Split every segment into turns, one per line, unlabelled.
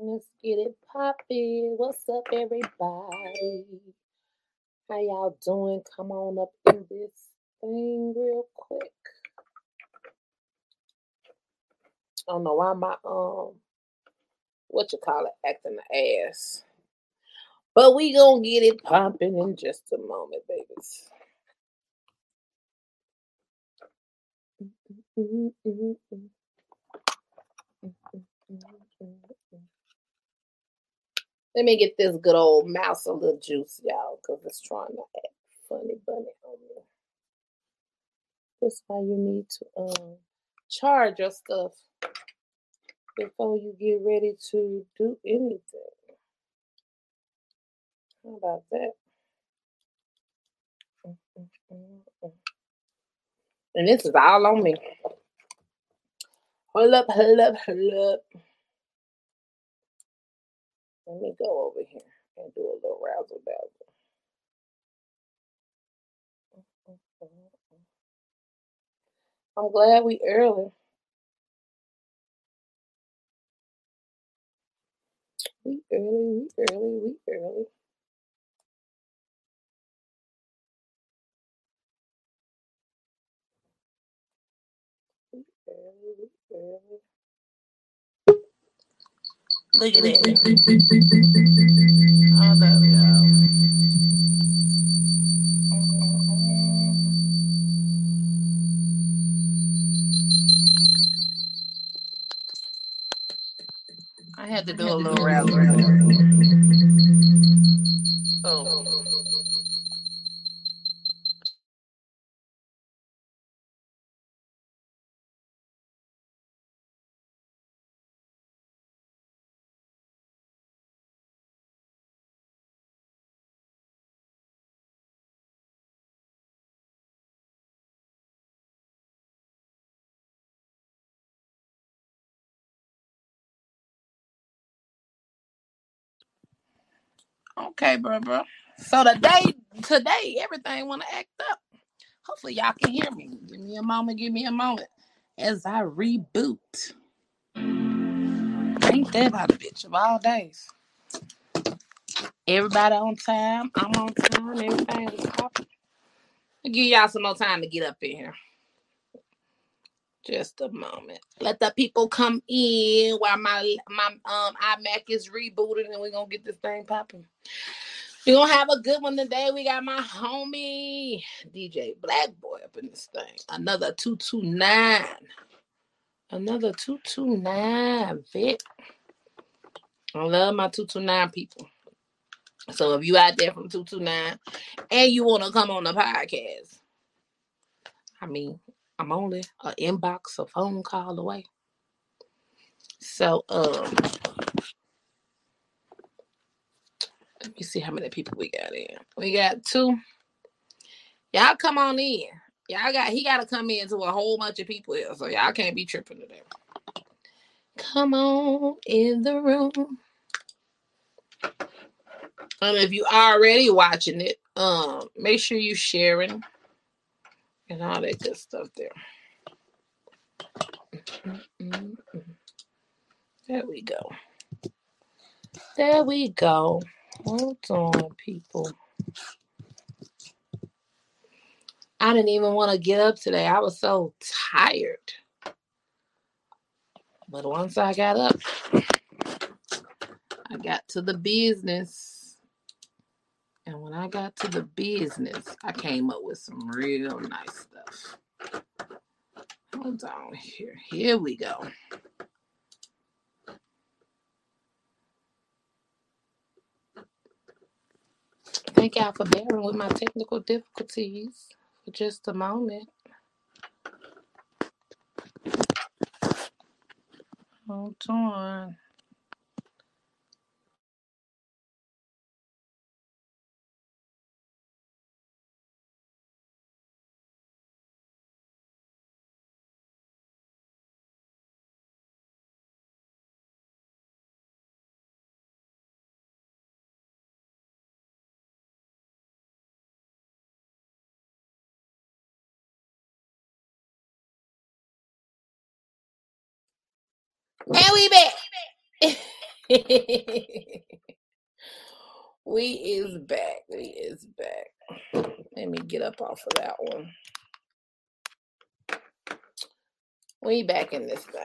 Let's get it poppin'. What's up, everybody? How y'all doing? Come on up in this thing real quick. I don't know why my um what you call it acting the ass. But we gonna get it popping in just a moment, babies. Mm, mm, mm, Let me get this good old mouse a little juice, y'all, because it's trying to act funny bunny on me. That's why you need to um charge your stuff before you get ready to do anything. How about that? Mm, mm, mm, and this is all on me. Hold up, hold up, hold up. Let me go over here and do a little razzle dazzle. I'm glad we early. We early, we early, we early. We early, we early. Look at that. Oh, there we go. I had to do a little dazzle. Boom. Okay, bro, bro. So today, today, everything want to act up. Hopefully, y'all can hear me. Give me a moment. Give me a moment as I reboot. Ain't that about a bitch of all days? Everybody on time. I'm on time. Everything is popping. I'll give y'all some more time to get up in here. Just a moment. Let the people come in while my my um iMac is rebooted and we're gonna get this thing popping. We're gonna have a good one today. We got my homie DJ Black Boy up in this thing. Another 229. Another 229 Vic. I love my 229 people. So if you out there from 229 and you want to come on the podcast, I mean, I'm only an inbox, a phone call away. So um let me see how many people we got in. We got two. Y'all come on in. Y'all got he gotta come in to a whole bunch of people here. So y'all can't be tripping today. Come on in the room. And if you already watching it, um, make sure you sharing and all that good stuff there. There we go. There we go. Hold on, people. I didn't even want to get up today. I was so tired. But once I got up, I got to the business. And when I got to the business, I came up with some real nice stuff. Hold on here. Here we go. Thank y'all for bearing with my technical difficulties for just a moment. Hold on. And we back. we is back. We is back. Let me get up off of that one. We back in this thing.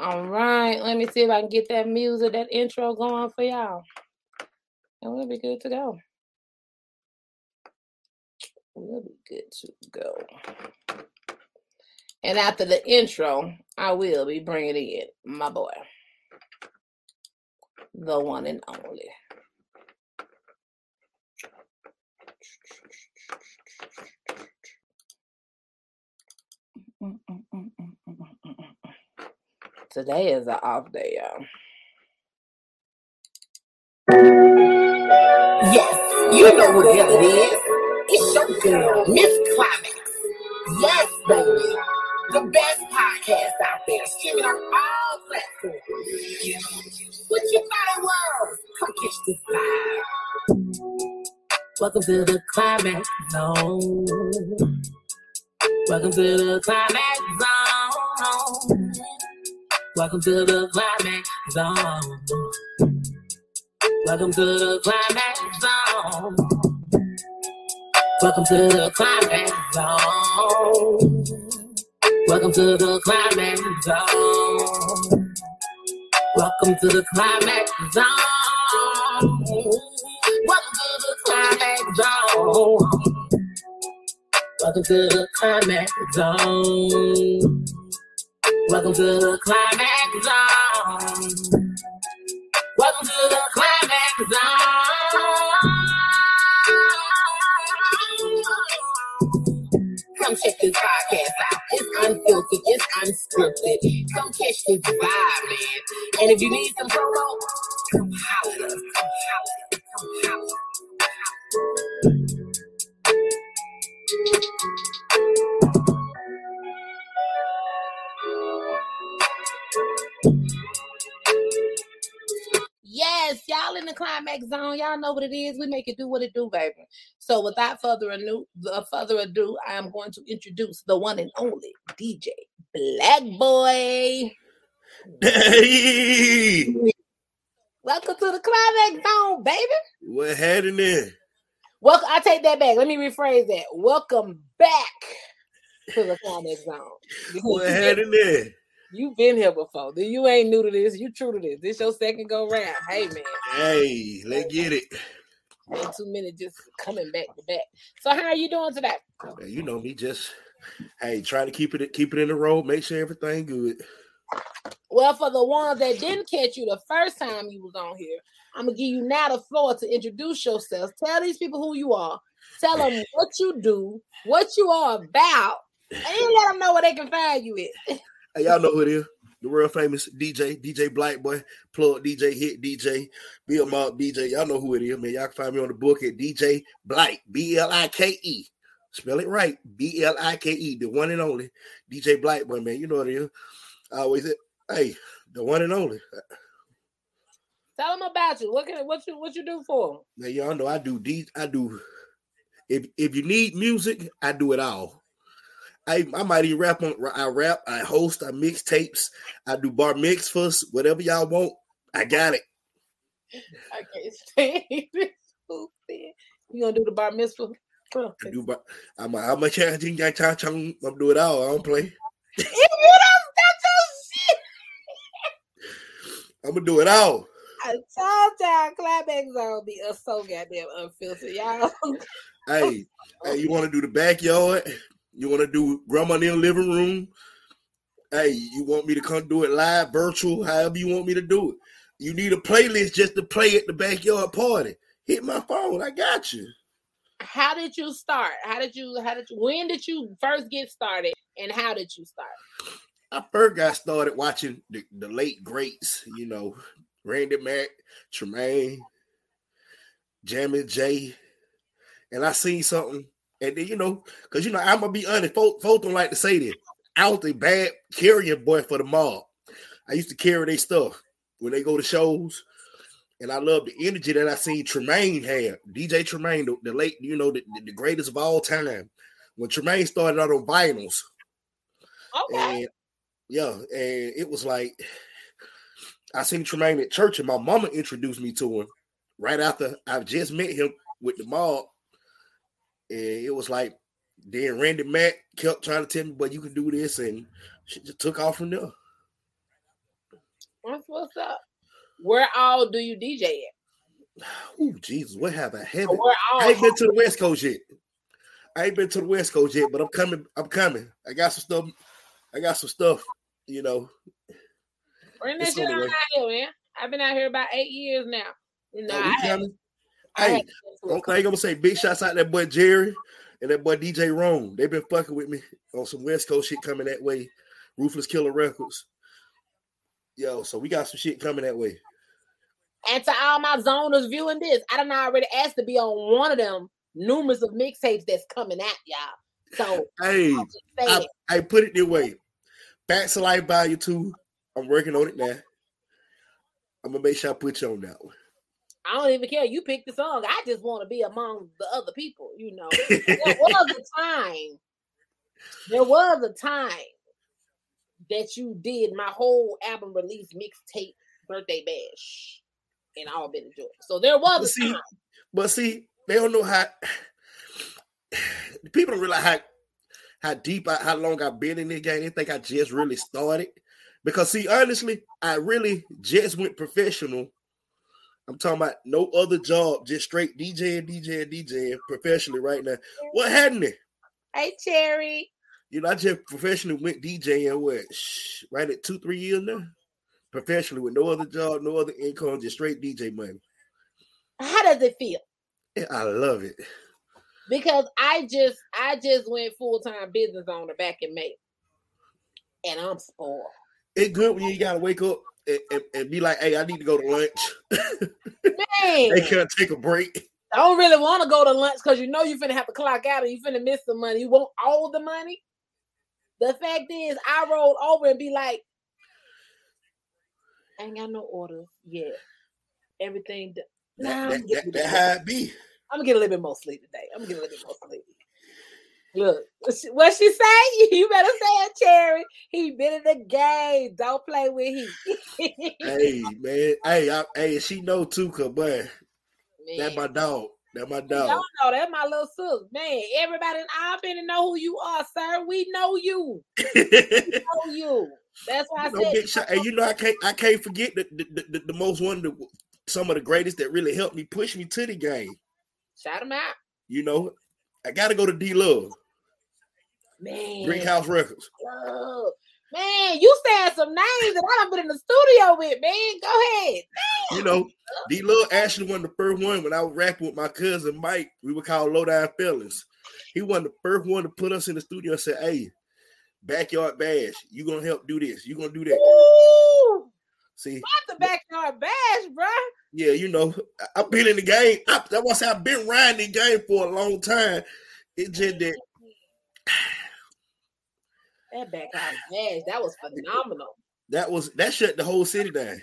All right. Let me see if I can get that music, that intro going for y'all. And we'll be good to go. We'll be good to go. And after the intro, I will be bringing in my boy, the one and only. Today is an off day, y'all.
Yes, you know what it is. It's your girl, Miss Climax. Yes, baby. The best podcast out there, streaming on all platforms. What you thought it was? Come catch this vibe. Welcome to the Climax Zone. Welcome to the Climax Zone. Welcome to the Climax Zone. Welcome to the Climax Zone. Welcome to the Climax Zone. Welcome to the Climax Zone. Welcome to the Climax Zone. Welcome to the Climax Zone. Welcome to the Climax Zone. Welcome to the Climax Zone. Welcome to the Climax Zone. Come check this out. Unfiltered, it's unscripted. Come catch this vibe, man. And if you need some promo, come holler at us. Come holler. Come holler.
Yes, y'all in the climax zone. Y'all know what it is. We make it do what it do, baby. So without further ado, uh, further ado, I am going to introduce the one and only DJ Black Boy.
Hey,
Welcome to the climax zone, baby.
what heading in?
Welcome. I take that back. Let me rephrase that. Welcome back to the climax zone.
What heading there?
You've been here before. Then You ain't new to this. You true to this. This your second go round. Hey man.
Hey, let's get it.
In two minutes, just coming back to back. So how are you doing today?
Man, you know me, just hey, try to keep it keep it in the road, make sure everything good.
Well, for the ones that didn't catch you the first time you was on here, I'm gonna give you now the floor to introduce yourself. Tell these people who you are. Tell them what you do, what you are about, and let them know where they can find you at.
Hey, y'all know who it is. The world famous DJ, DJ Black Boy, plug DJ, hit DJ, Field Mob DJ. Y'all know who it is, man. Y'all can find me on the book at DJ Blike, B L I K E. Spell it right, B L I K E, the one and only DJ Black Boy, man. You know what it is. I always say, hey, the one and only.
Tell them about you. What can what you what you do for 'em?
Now y'all know I do D I do if if you need music, I do it all. I, I might even rap on I rap, I host, I mix tapes, I do bar mix first, whatever y'all want, I got it.
I can't stand. Stupid. You gonna do the bar mitzvah?
I do bar, I'm a, I'm a chang ching chang chang, I'm do it all. I don't play.
You don't stop
I'm gonna do it all.
Y'all climax zone be so goddamn unfiltered, y'all.
Hey, hey, you want to do the backyard? You want to do grandma in the living room? Hey, you want me to come do it live, virtual, however you want me to do it. You need a playlist just to play at the backyard party. Hit my phone, I got you.
how did you start? How did you? How did you? When did you first get started? And how did you start?
I first got started watching the, the late greats, you know, Randy Mack, Tremaine, Jamie J, and I seen something, and then you know, because you know, I'm gonna be honest, folks, folks don't like to say this. I was a bad carrying boy for the mob. I used to carry their stuff when they go to shows, and I love the energy that I seen Tremaine have. DJ Tremaine, the, the late, you know, the, the greatest of all time. When Tremaine started out on vinyls,
Okay.
and yeah, and it was like I seen Tremaine at church, and my mama introduced me to him right after I just met him with the mob. And it was like, then Randy Mack kept trying to tell me, but you can do this, and she just took off from there.
That's what's up. Where all do you DJ at?
Oh Jesus, what have I had? I ain't been to the West Coast yet. I ain't been to the West Coast yet, but I'm coming. I'm coming. I got some stuff. I got some stuff. You know,
Bring that shit
on the
on
way.
out here, man. I've been out here about eight years now. Oh, you know,
Oh,
I had,
coming.
I
Hey,
had to get to
One
it.
thing I'm gonna say, big shots out that boy Jerry and that boy DJ Rome. They've been fucking with me on some West Coast shit coming that way. Ruthless Killer Records. Yo, so we got some shit coming that way.
And to all my zoners viewing this, I done already asked to be on one of them numerous of mixtapes that's coming at y'all. So
Hey,
I'm just saying,
I, I put it this way. Facts of Life Value 2. I'm working on it now. I'm gonna make sure I put you on that one.
I don't even care. You pick the song. I just want to be among the other people, you know. there was a time. There was a time that you did my whole album release mixtape birthday bash in Albany, Georgia. So there
But
was a
see,
time.
but see, they don't know how people don't realize how how deep I, how long I've been in this game. They think I just really started. Because see, honestly, I really just went professional. I'm talking about no other job, just straight DJ, DJ, DJ professionally right now. What happened?
Hey, Cherry.
You know, I just professionally went DJing what shh, right at two, three years now. Professionally with no other job, no other income, just straight DJ money.
How does it feel?
Yeah, I love it.
Because I just I just went full time business owner back in May, and I'm spoiled.
It's good when you gotta wake up and, and, be like, hey, I need to go to lunch.
Man,
they can't take a break.
I don't really want to go to lunch because you know you're finna have to clock out and you finna miss some money. You want all the money. The fact is, I rolled over and be like, I ain't got no orders yet. Everything. done. Nah,
That, that, that, that how it be.
I'm gonna get a little bit more sleep today. I'm gonna get a little bit more sleep. Look, what she, say? You better say it, Cherry. He been in the game. Don't play with him.
hey man, hey, I, hey, she know too, cause boy, that my dog. That my dog.
Y'all know that my little sis. Man, everybody in Albany know who you are, sir. We know you.
you
Know you. That's why I
know,
said
shot. Hey, you know I can't I can't forget the the, the, the, the most one of the some of the greatest that really helped me push me to the game.
shout them out.
You know, I gotta go to D Love,
Man.
Brick House Records.
love. Man, you saying some names that I done been in the studio with, man. Go ahead.
You know, D Love actually of the first one when I was rapping with my cousin Mike. We were called Low Down Fellas. He was the first one to put us in the studio and say, "Hey, backyard bash, you gonna help do this? You gonna do that?"
Ooh,
See,
that's the backyard bash, bruh.
yeah, you know, I've been in the game. I, I say I've been riding the game for a long time. It just that
That backyard bash, that was phenomenal.
that was that shut the whole city down.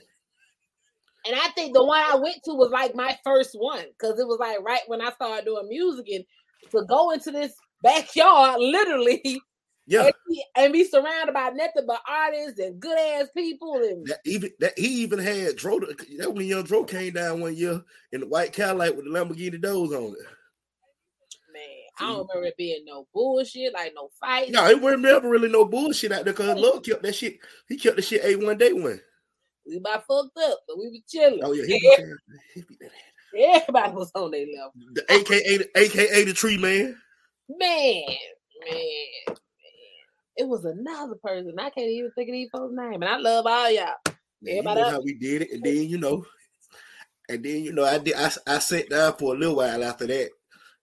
And I think the one I went to was like my first one because it was like right when I started doing music and to go into this backyard, literally,
Yeah,
and, be, and be surrounded by nothing but artists and good ass people. And
that even that he even had Dro. That when young Dro came down one year in the white Cadillac with the Lamborghini doors on it.
man, I don't remember it being no bullshit, like no fight.
No, it wasn't never really no bullshit out there because Love kept that shit. He kept the shit a one day one.
We about fucked up, but we was chilling.
Oh yeah, he be, he be.
Everybody was on their level.
the AKA the AKA the tree. Man,
man, man. It was another person. I can't even think of these folks' name. And I love all y'all.
Man, you know how we did it, and then you know, and then you know, I did. I, I sat down for a little while after that.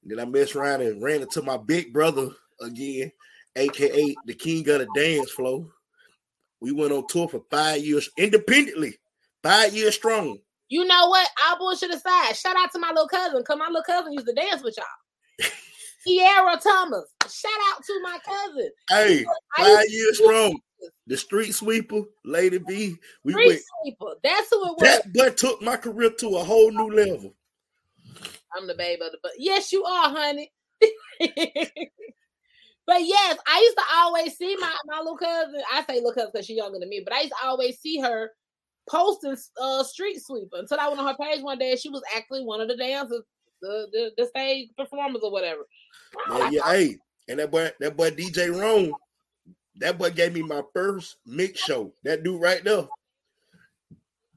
Then I messed around and ran into my big brother again, aka the king of the dance floor. We went on tour for five years independently, five years strong.
You know what? All bullshit aside, shout out to my little cousin, because my little cousin used to dance with y'all. Kiara Thomas. Shout out to my cousin.
Hey, five years strong. The street sweeper, Lady B. We
Street
went.
sweeper. That's who it was.
That but took my career to a whole new level.
I'm the babe of the but yes, you are, honey. but yes, I used to always see my, my little cousin. I say little cousin because she's younger than me, but I used to always see her posting uh street sweeper until I went on her page one day she was actually one of the dancers, the the, the stage performers or whatever.
Yeah, yeah, hey, and that boy, that boy DJ Rome, that boy gave me my first mix show. That dude right there.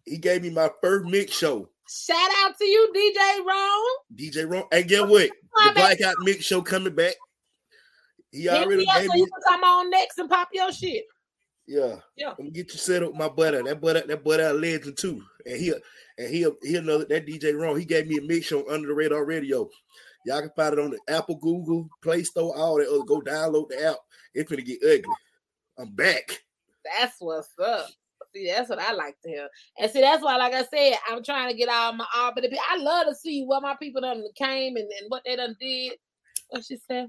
He gave me my first mix show.
Shout out to you, DJ Ron.
DJ Rome. And get what? The Blackout Mix Show coming back. He already gave
so
me.
you can come on next and pop your shit.
Yeah.
Yeah.
Let me get you set up with my brother. That brother, that brother a legend too. And he and he he know that DJ Ron. He gave me a mix on under the radar radio. Y'all can find it on the Apple, Google, Play Store, all that. Other. Go download the app. It's gonna get ugly. I'm back.
That's what's up. See, that's what I like to hear. And see, that's why, like I said, I'm trying to get all my all but I love to see what my people done came and, and what they done did. What she said?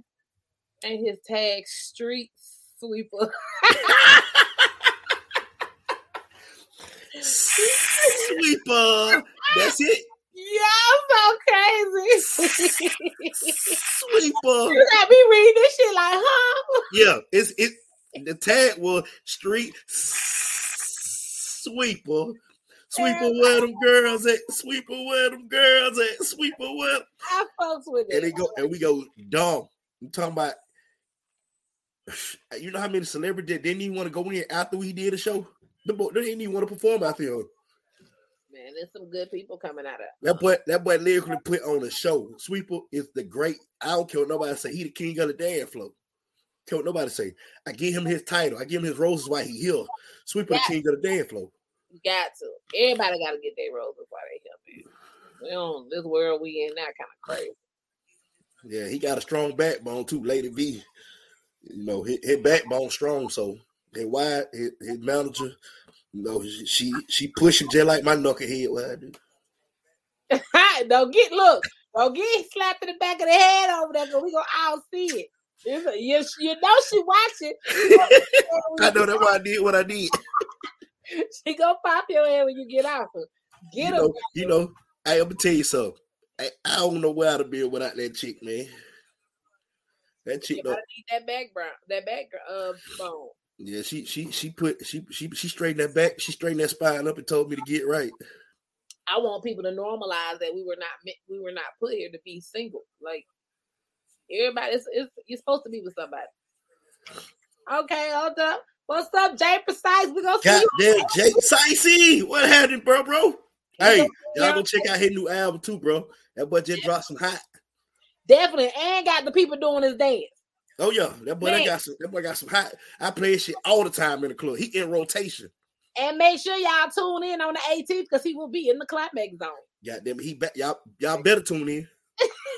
And his tag street sweeper.
Sweeper. That's it.
Y'all so crazy.
Sweeper.
you got me reading this shit like, huh?
Yeah, it's it. The tag was street sweeper. Sweeper where them girls at? Sweeper where them girls at? Sweeper where?
I fucks with
And they go and we go dumb. I'm talking about. You know how many celebrities didn't even want to go in after we did a show? The boy, they didn't even want to perform after him.
Man, there's some good people coming out of
That boy, that boy lyrically put on a show. Sweeper is the great. I don't care what nobody say. He the king of the dance floor. Care what nobody say. I give him his title. I give him his roses while he here. Sweeper the king of the dance floor.
You got to. Everybody got to get their roses while they here, man. We don't, this world we in now kind of crazy.
Yeah, he got a strong backbone too. Lady V, you know, his, his backbone strong. So his wide, his, his manager, you know, she she push him just like my knucklehead. What I do.
don't get look. Don't get slapped in the back of the head over there because we gonna all see it. A- you, you know she watching.
I know that's why I did what I did.
she gonna pop your head when you get off her.
You
Get her.
you know. Hey, I'm gonna tell you something. I, I don't know where I'd have been without that chick, man. That chick,
You
though,
need that background, that background uh, bone.
yeah, she she she put she she she straightened that back, she straightened that spine up and told me to get right.
I want people to normalize that we were not meant, we were not put here to be single. Like everybody, it's, it's, you're supposed to be with somebody. Okay, hold up. What's up, Jay Precise? We gonna see
God
you.
damn, Jake Sicey, what happened, bro, bro? Hey, y'all go check out his new album too, bro. That boy just dropped some hot.
Definitely, and got the people doing his dance.
Oh yeah, that boy that got some. That boy got some hot. I play shit all the time in the club. He in rotation.
And make sure y'all tune in on the 18th because he will be in the climax zone.
Goddamn, he bet y'all. Y'all better tune in.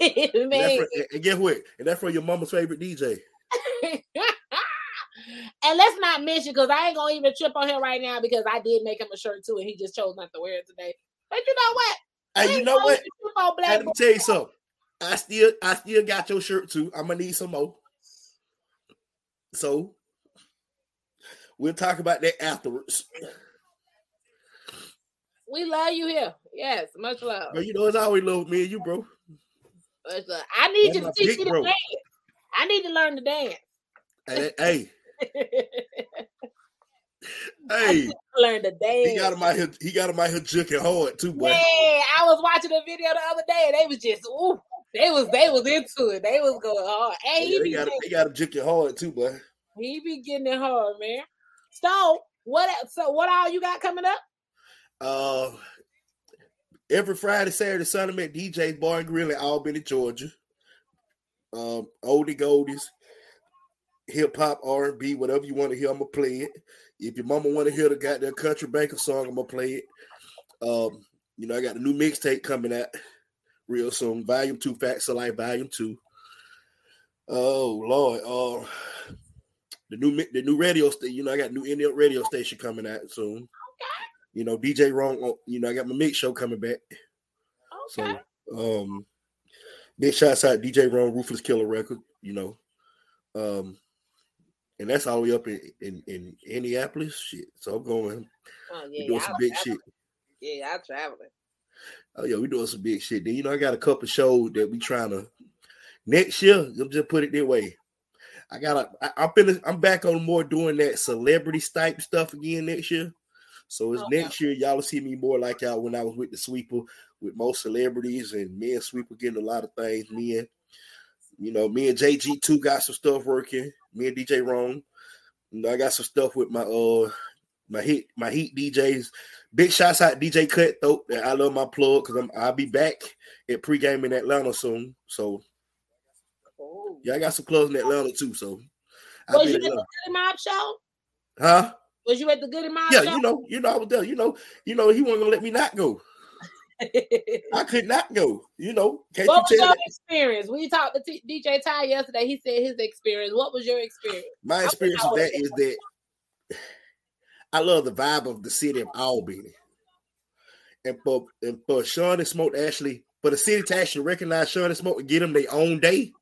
And, for, and- and guess what? And that's for your mama's favorite DJ.
and let's not mention because I ain't gonna even trip on him right now because I did make him a shirt too, and he just chose not to wear it today. But you know what? I
Hey, you know what?
even trip on
Hey, let me tell you something. I still, I still got your shirt too. I'm gonna need some more. So we'll talk about that afterwards.
We love you here. Yes, much love.
But you know, it's always love me and you, bro.
Much love. I need
That's
you to teach me to dance. I need to learn to dance.
Hey, hey, hey.
learn to dance.
He got him out here. He got him out here juking hard too, boy.
Yeah, I was watching a video the other day and they was just ooh, they was they was into it. They was going hard. And he
they
be
got him.
getting,
They got him juking hard too, boy.
he be getting it hard, man. So what so what all you got coming up?
Uh, every Friday, Saturday, Sunday, I'm at DJ's Bar and Grill in Albany, Georgia. Um, oldie goldies, hip hop, R and B, whatever you want to hear, I'm gonna play it. If your mama want to hear the goddamn country banker song, I'm gonna play it. Um, you know, I got a new mixtape coming out real soon. Volume two, Facts of Life, Volume two. Oh Lord, uh, the new the new radio station. You know, I got new Indian radio station coming out soon. Okay. You know, DJ Wrong. You know, I got my mix show coming back.
Okay.
So, um, big shots out DJ Wrong, Ruthless Killer Record. You know, um, and that's all the way up in in, in Indianapolis. Shit. So I'm going.
oh, yeah,
doing some big shit.
Yeah, y'all traveling.
Oh yeah, we doing some big shit. Then you know, I got a couple shows that we trying to next year. Me just put it that way. I got a. I, I'm finna, I'm back on more doing that celebrity type stuff again next year. So it's
Okay.
next year, y'all will see me more like y'all when I was with the sweeper with most celebrities and me and Sweeper getting a lot of things. Me and you know, me and JG2 got some stuff working. Me and DJ Wrong. You know, I got some stuff with my uh my hit my heat DJs. Big shots out DJ Cutthroat. I love my plug because I'm I'll be back at pregame in Atlanta soon. So
Oh.
yeah, I got some clubs in Atlanta too. So I'll
Was you at the. Goody Mob show?
Huh?
Was you at the Goody Mob
Yeah,
show?
you know, you know, I was there. You know, you know, he wasn't gonna let me not go. I could not go. You know,
what was
you tell
your
that?
experience? We talked to T- DJ Ty yesterday. He said his experience. What was your experience?
My experience with that is that I love the vibe of the city of Albany. And for and for Sean and Smoke to actually for the city to actually recognize Sean and Smoke and get them their own day,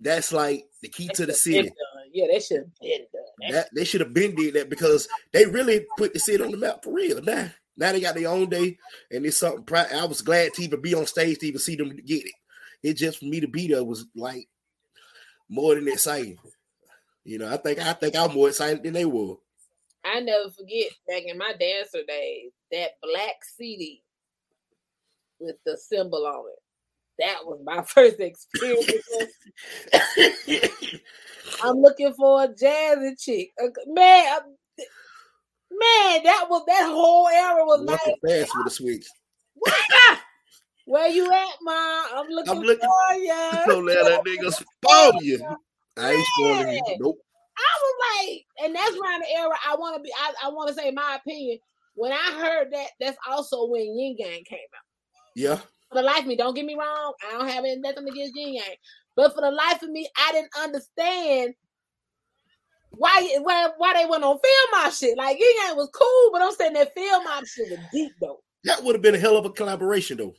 that's like the key to the city.
should've been done. Yeah, that should have been done. That-
That they should have been did that because they really put the city on the map for real. Now, now they got their own day, and it's something. Pri- I was glad to even be on stage to even see them get it. It just for me to be there was like more than exciting. You know, I think I think I'm more excited than they were.
I never forget back in my dancer days that black CD with the symbol on it. That was my first experience. I'm looking for a jazzy chick. Man, man, that was that whole era was like,
fast with the switch.
where you at, ma? I'm looking,
I'm looking-
for you.
Don't let that nigga spoil you. I ain't spoiling you. Nope.
I was like, and that's around the era I want to be. I, I want to say my opinion. When I heard that, that's also when Yin Gang came out.
Yeah.
For the life of me, don't get me wrong. I don't have nothing against Yin Yang, but for the life of me, I didn't understand why why why they went on Field Mob shit. Like Yin Yang was cool, but I'm saying that Field Mob shit was deep though.
That would have been a hell of a collaboration though.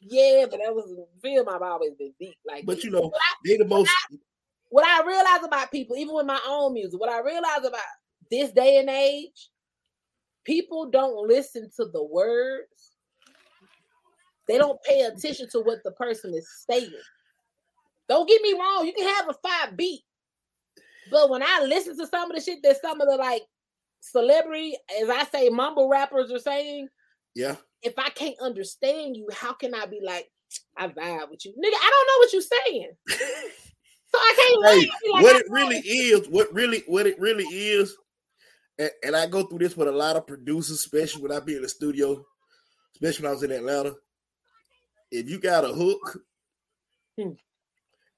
Yeah, but that was film I've always been deep. Like,
But you know, they the most
what I realize about people, even with my own music, what I realize about this day and age, people don't listen to the words. They don't pay attention to what the person is saying. Don't get me wrong, you can have a five beat, but when I listen to some of the shit that some of the like celebrity, as I say, mumble rappers are saying,
yeah.
if I can't understand you, how can I be like, I vibe with you, nigga? I don't know what you're saying, so I can't.
Hey,
lie and be like,
what it really is, what really, what it really is, and, and I go through this with a lot of producers, especially when I be in the studio, especially when I was in Atlanta. If you got a hook
Hmm.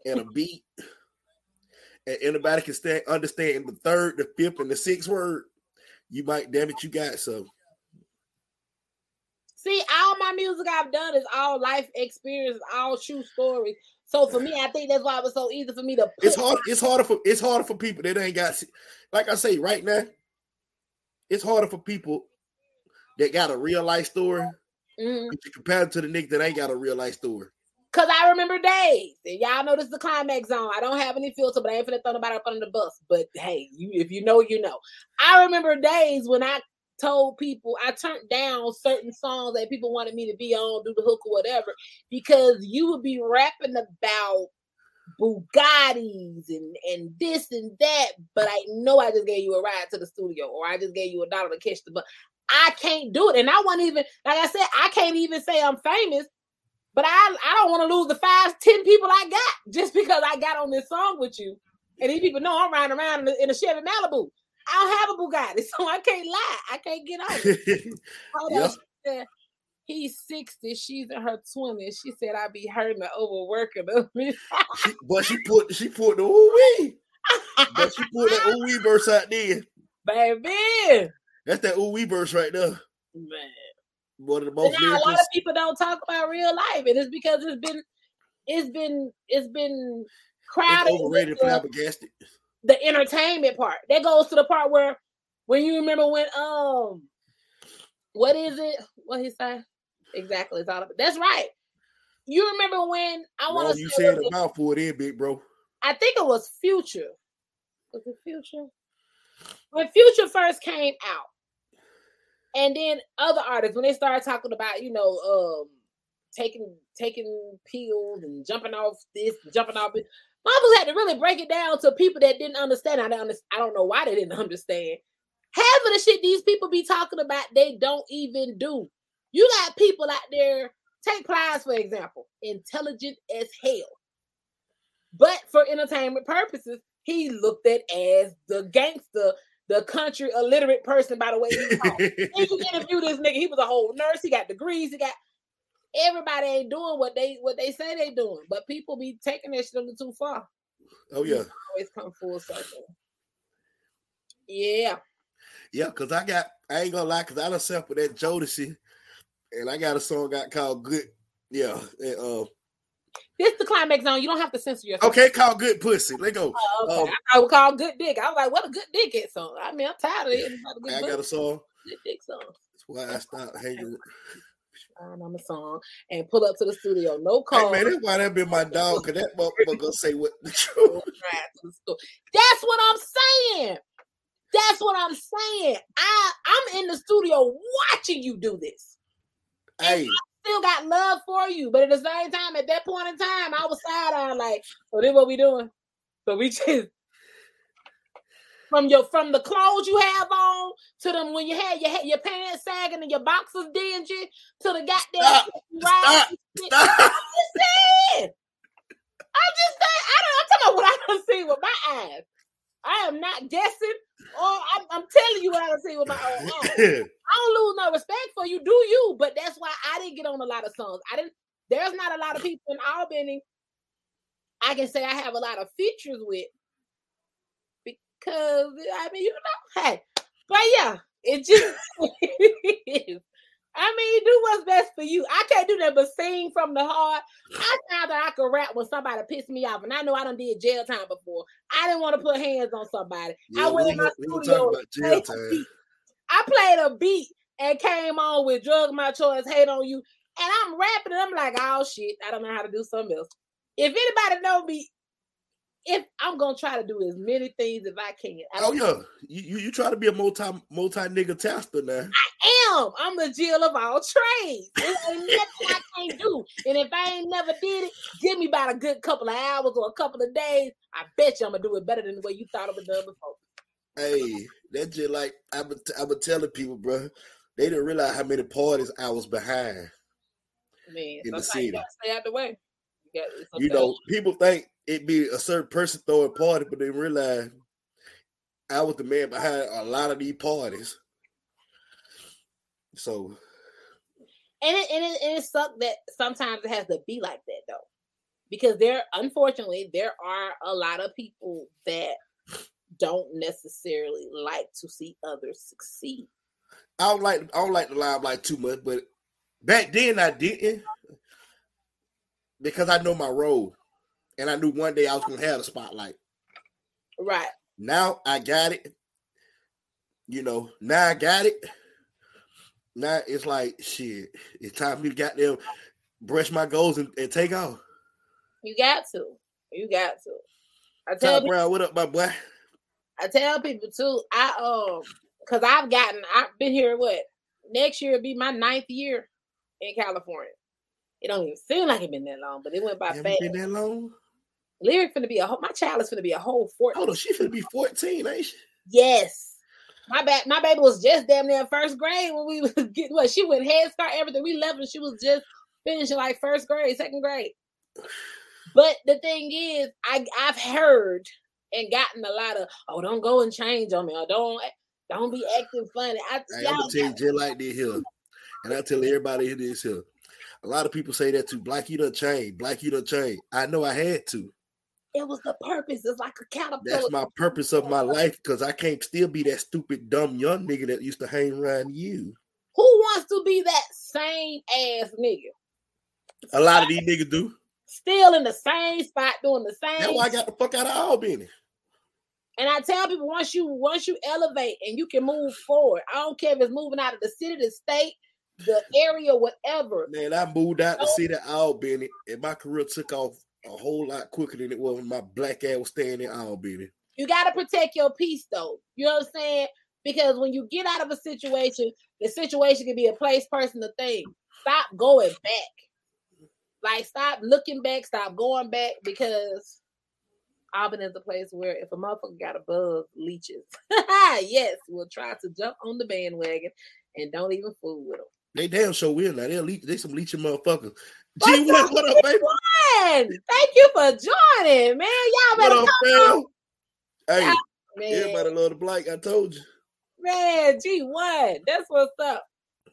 and a beat, and anybody can stand understand the third, the fifth, and the sixth word, you might damn it, you got some.
See, all my music I've done is all life experience, all true stories. So for me, I think that's why it was so easy for me to. Put
It's hard. It's harder for it's harder for people that ain't got. Like I say right now, it's harder for people that got a real life story
Mhm.
Compare it to the nigga that ain't got a real life story.
Cause I remember days, and y'all know this is the climax zone. I don't have any filter, but I ain't finna throw nobody up under the bus. But hey, you if you know, you know. I remember days when I told people I turned down certain songs that people wanted me to be on, do the hook or whatever, because you would be rapping about Bugattis and and this and that. But I know I just gave you a ride to the studio, or I just gave you a dollar to catch the bus. I can't do it, and I won't even like I said. I can't even say I'm famous. But I, I don't want to lose the five, ten people I got just because I got on this song with you. And these people know I'm riding around in a, in a Chevy Malibu. I don't have a Bugatti, so I can't lie. I can't get on it. Hold on, she said, He's 60, she's in her 20s. She said, I be hurting the overworking of me.
She, but she put she put the ooh wee. But she put that ooh wee verse out there.
Baby.
That's that ooh wee verse right there.
Man.
One of the most
now a lot of people don't talk about real life, and it's because it's been it's been it's been crowded.
It's overrated,
the- uh,
flabbergasted.
The entertainment part. That goes to the part where when you remember when um what is it? What he say? Exactly. It's all about that's right. You remember when I want to
you said a mouthful then, big bro.
I think it was Future. Was it Future? When Future first came out, and then other artists when they started talking about you know um taking taking pills and jumping off this, jumping off it. Mothers had to really break it down to people that didn't understand. I don't, under- I don't know why they didn't understand half of the shit these people be talking about, they don't even do. You got people out there, take Plies for example, intelligent as hell. But for entertainment purposes, he looked at as the gangster, the country illiterate person by the way he talked. you interview this nigga, he was a whole nurse, he got degrees, he got everybody ain't doing what they what they say they doing, but people be taking that shit a little too far.
Oh yeah,
always come full circle. Yeah,
yeah, cause I got I ain't gonna lie, cause I done sampled that Jodeci, and I got a song got called Good. Yeah, and, uh,
this the climax zone. You don't have to censor yourself.
Okay, call Good Pussy. Let go.
Oh, okay. Um, I would call Good Dick. I was like, what a good dick is song. I mean, I'm tired of it.
I got a song.
Good dick song.
That's why I stopped hanging.
on a song and pull up to the studio. No call.
Hey man, that's why that been my dog. Cause that motherfucker say what the truth.
That's what I'm saying. That's what I'm saying. I I'm in the studio watching you do this.
Hey. I
still got love for you, but at the same time, at that point in time, I was side on like, so this what we doing? So we just from your from the clothes you have on to them when you had your your pants sagging and your boxers dingy to the goddamn
stop, stop, stop.
I'm just saying. I'm just saying. I don't. I'm talking about what I don't see with my eyes. I am not guessing, or I'm, I'm telling you what I don't see with my own eyes. I don't lose no respect for you. Do you? But that's why I didn't get on a lot of songs. I didn't. There's not a lot of people in Albany. I can say I have a lot of features with because I mean, you know, hey, but yeah, it just I mean, do what's best for you. I can't do that but sing from the heart. I found that I could rap when somebody pissed me off, and I know I done did jail time before. I didn't want to put hands on somebody.
Yeah,
I went in my studio.
jail time.
I played a beat and came on with "Drug My Choice," "Hate on You," and I'm rapping. And I'm like, "Oh shit, I don't know how to do something else." If anybody know me, if I'm gonna try to do as many things as I can. I
oh yeah, you, you try to be a multi multi nigga tester now.
I am. I'm the Jill of all trades. Ain't nothing I can't do. And if I ain't never did it, give me about a good couple of hours or a couple of days. I bet you I'm gonna do it better than the way you thought it was done before.
Hey, that's just like I've been, I've been telling people, bro. They didn't realize how many parties I was behind.
Man, in the city. You stay out the way.
You, you know, people think it be a certain person throwing party, but they realize I was the man behind a lot of these parties. So,
and it, and it, and it sucked that sometimes it has to be like that though, because there, unfortunately, there are a lot of people that don't necessarily like to see others succeed.
I don't like I don't like the limelight too much, but back then I didn't because I know my role and I knew one day I was gonna have the spotlight.
Right.
Now I got it. You know, now I got it. Now it's like shit. It's time for me to get them brush my goals and, and take off.
You got to. You got to. I tell
people, Brown, what up, my boy?
I tell people too. I um, cause I've gotten. I've been here. What next year will be my ninth year in California. It don't even seem like it been that long, but it went by fast.
Been that long?
Lyric finna be a whole, my child is finna be a whole 14.
Hold on, she finna be 14, ain't she?
Yes. My bad, my baby was just damn near first grade when we was getting what she went head start, everything. We left and she was just finishing like first grade, second grade. But the thing is, I I've heard and gotten a lot of, oh, don't go and change on me, or don't don't be acting funny. I,
hey, I'm gonna tell you just like this here, and I tell everybody here this here. A lot of people say that to Black, you done change. Black, you done change. I know I had to.
It was the purpose. It's like a caterpillar.
That's my purpose of my life because I can't still be that stupid, dumb young nigga that used to hang around you.
Who wants to be that same ass nigga?
A lot of these niggas do.
Still in the same spot doing the same.
That's why I got the fuck out of Albany.
And I tell people once you once you elevate and you can move forward, I don't care if it's moving out of the city, the state, the area, whatever.
Man, I moved out to see the city of Albany, and my career took off a whole lot quicker than it was when my black ass was staying in Albany.
You got to protect your peace, though. You know what I'm saying? Because when you get out of a situation, the situation can be a place, person, a thing. Stop going back. Like, stop looking back. Stop going back because Auburn is a place where if a motherfucker got a buzz, leeches. yes, we'll try to jump on the bandwagon and don't even fool with them.
They damn sure will now. They'll leech, they some leeching motherfuckers. Gee, what, what up, baby?
Fun. Thank you for joining, man. Y'all better
What up,
come?
Hey,
man.
everybody love the black. I told you.
Man, gee, what? That's what's up.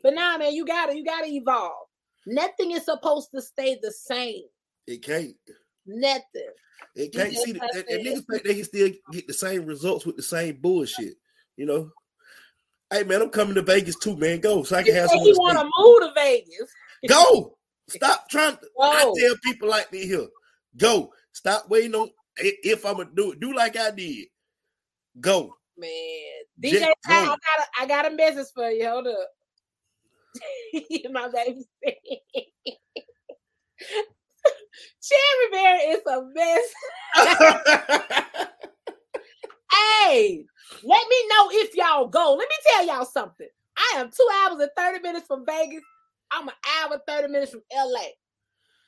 But now, man, you gotta you gotta evolve. Nothing is supposed to stay the same.
It can't.
Nothing.
It can't see that, that niggas think they can still get the same results with the same bullshit. You know. Hey man, I'm coming to Vegas too, man. Go so I can have
Say
some.
he want to move to Vegas.
Go. Stop trying. To, I tell people like me here. Go. Stop waiting on if I'm gonna do it. Do like I did. Go.
Man, DJ Ty, I got a, I got a message for you. Hold up. My baby Cherry Bear is a mess. Hey, let me know if y'all go. Let me tell y'all something. I am two hours and 30 minutes from Vegas. I'm an hour and 30 minutes from LA.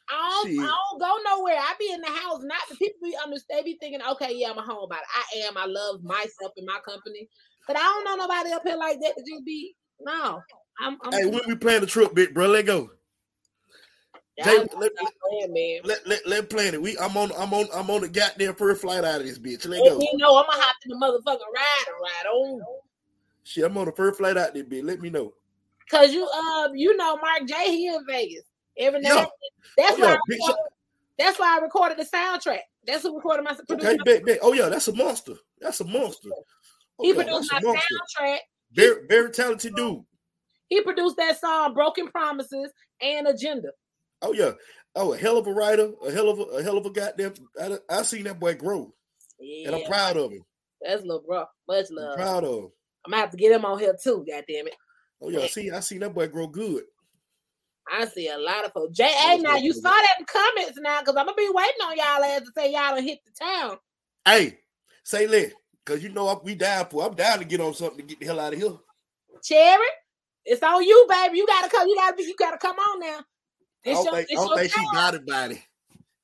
I don't, I don't go nowhere. I be in the house. Not the people be understand. Be thinking, okay, yeah, I'm a homebody. I am. I love myself and my company. But I don't know nobody up here like that to just be no. I'm, I'm
hey, when we plan the trip, bit, bro, let go. Jay, let-
playing, man.
Let let let plan it. We I'm on I'm on I'm on the goddamn first flight out of this bitch. Let go.
you know I'm gonna hop in the motherfucking ride and ride on.
Shit, I'm on the first flight out this bitch. Let me know.
Cause you um you know Mark J he in Vegas every
Yeah.
night. That's
Oh,
why recorded, that's why I recorded the soundtrack. That's who recorded my
Okay,
my-
bet, bet. Oh yeah, that's a monster. That's a monster. Oh,
He
yeah,
produced my soundtrack.
Very very talented dude.
He produced that song Broken Promises and Agenda.
Oh yeah. Oh, a hell of a writer, a hell of a, a hell of a goddamn. I, I seen that boy grow,
Yeah,
and I'm proud of him.
that's little bro. Much
I'm
love.
proud of him.
I'm gonna have to get him on here too. God damn it.
Oh yeah, see, I seen that boy grow good.
I see a lot of folks. J A oh, now you saw that in comments now because I'm gonna be waiting on y'all ass to say y'all done hit the town.
Hey, say let, cause you know I- we down for. I'm down to get on something to get the hell out of here.
Cherry, it's on you, baby. You gotta come. You gotta be. You gotta come on now.
I don't
your,
think, I
this
don't think she got it, buddy.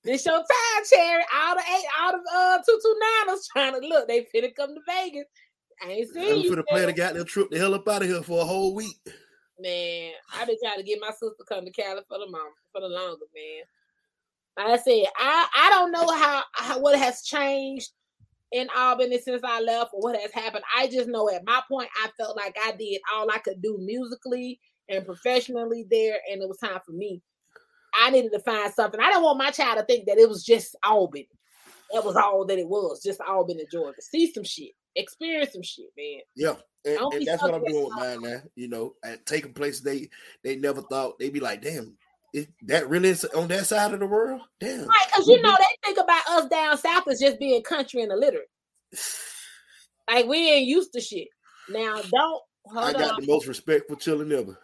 This your time, Cherry. All the eight, all the uh two two niners trying to look. They finna come to Vegas. I ain't
I'm
seen you,
finna the
man.
goddamn trip the hell up out of here for a whole week.
man. I been trying to get my sister to come to Cali for the mom for the longer, man. Like I said, I I don't know how, how what has changed in Albany since I left or what has happened. I just know at my point I felt like I did all I could do musically and professionally there, and it was time for me. I needed to find something. I didn't want my child to think that it was just Albany. That was all that it was, just Albany, Georgia. See some shit, experience some shit, man.
Yeah, and, and that's what I'm doing with mine now. You know, taking places they they never thought they'd be like, damn, is that really is on that side of the world? Damn.
Right, because you know they think about us down south as just being country and illiterate. Like we ain't used to shit. Now don't
I got
on.
the most respect for children ever.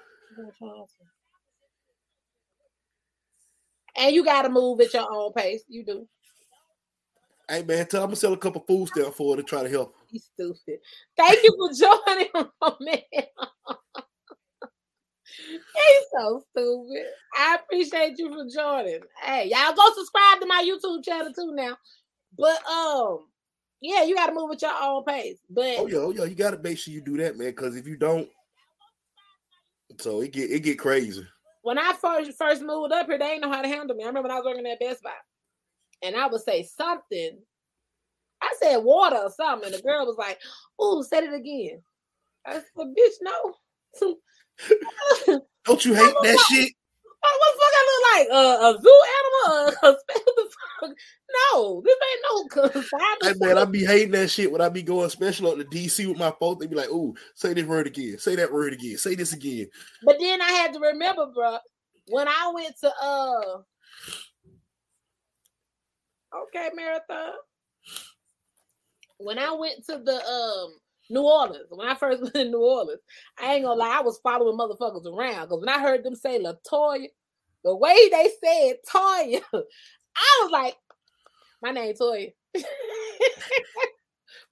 And you gotta move at your own pace. You do.
Hey man, tell I'm gonna sell a couple food stamps for her to try to help.
You stupid. Thank you for joining, man. He's so stupid. I appreciate you for joining. Hey, y'all go subscribe to my YouTube channel too now. But um, yeah, you gotta move at your own pace. But
Oh yeah, oh yeah, you gotta make sure you do that, man. Because if you don't, so it get it get crazy.
When I first first moved up here, they didn't know how to handle me. I remember when I was working at Best Buy, and I would say something. I said water or something, and the girl was like, "Ooh, said it again." I said, "Bitch, no."
Don't you hate that shit?
Oh, what the fuck I look like? Uh, a zoo animal? Uh, what the fuck? No, this ain't no.
Hey man, I be hating that shit when I be going special up to DC with my folks. They be like, "Ooh, say this word again. Say that word again. Say this again."
But then I had to remember, bro, when I went to uh okay, marathon. When I went to the um New Orleans, when I first went in New Orleans, I ain't gonna lie, I was following motherfuckers around because when I heard them say Latoya, the way they said Toya, I was like, my name Toya.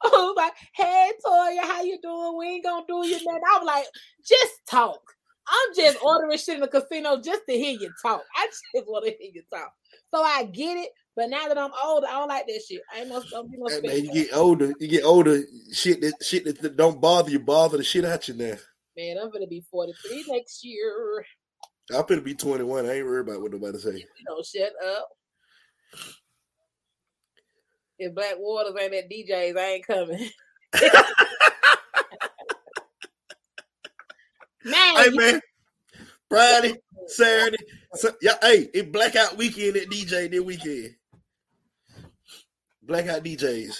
I was like, hey Toya, how you doing? We ain't gonna do you nothing. I was like, just talk. I'm just ordering shit in the casino just to hear you talk. I just want to hear you talk. So I get it, But now that I'm older, I don't like that shit. I ain't no don't be no
Hey, man, you get older, you get older. Shit that shit that don't bother you, bother the shit out you now.
Man, I'm gonna be 43 next year.
I'm gonna be 21. I ain't worried about what nobody say.
You know, shut up. If Black Waters ain't at DJs, I ain't coming. Man,
Hey man, Friday, Saturday, so, yeah. Hey, it blackout weekend at DJ this weekend. Blackout DJs.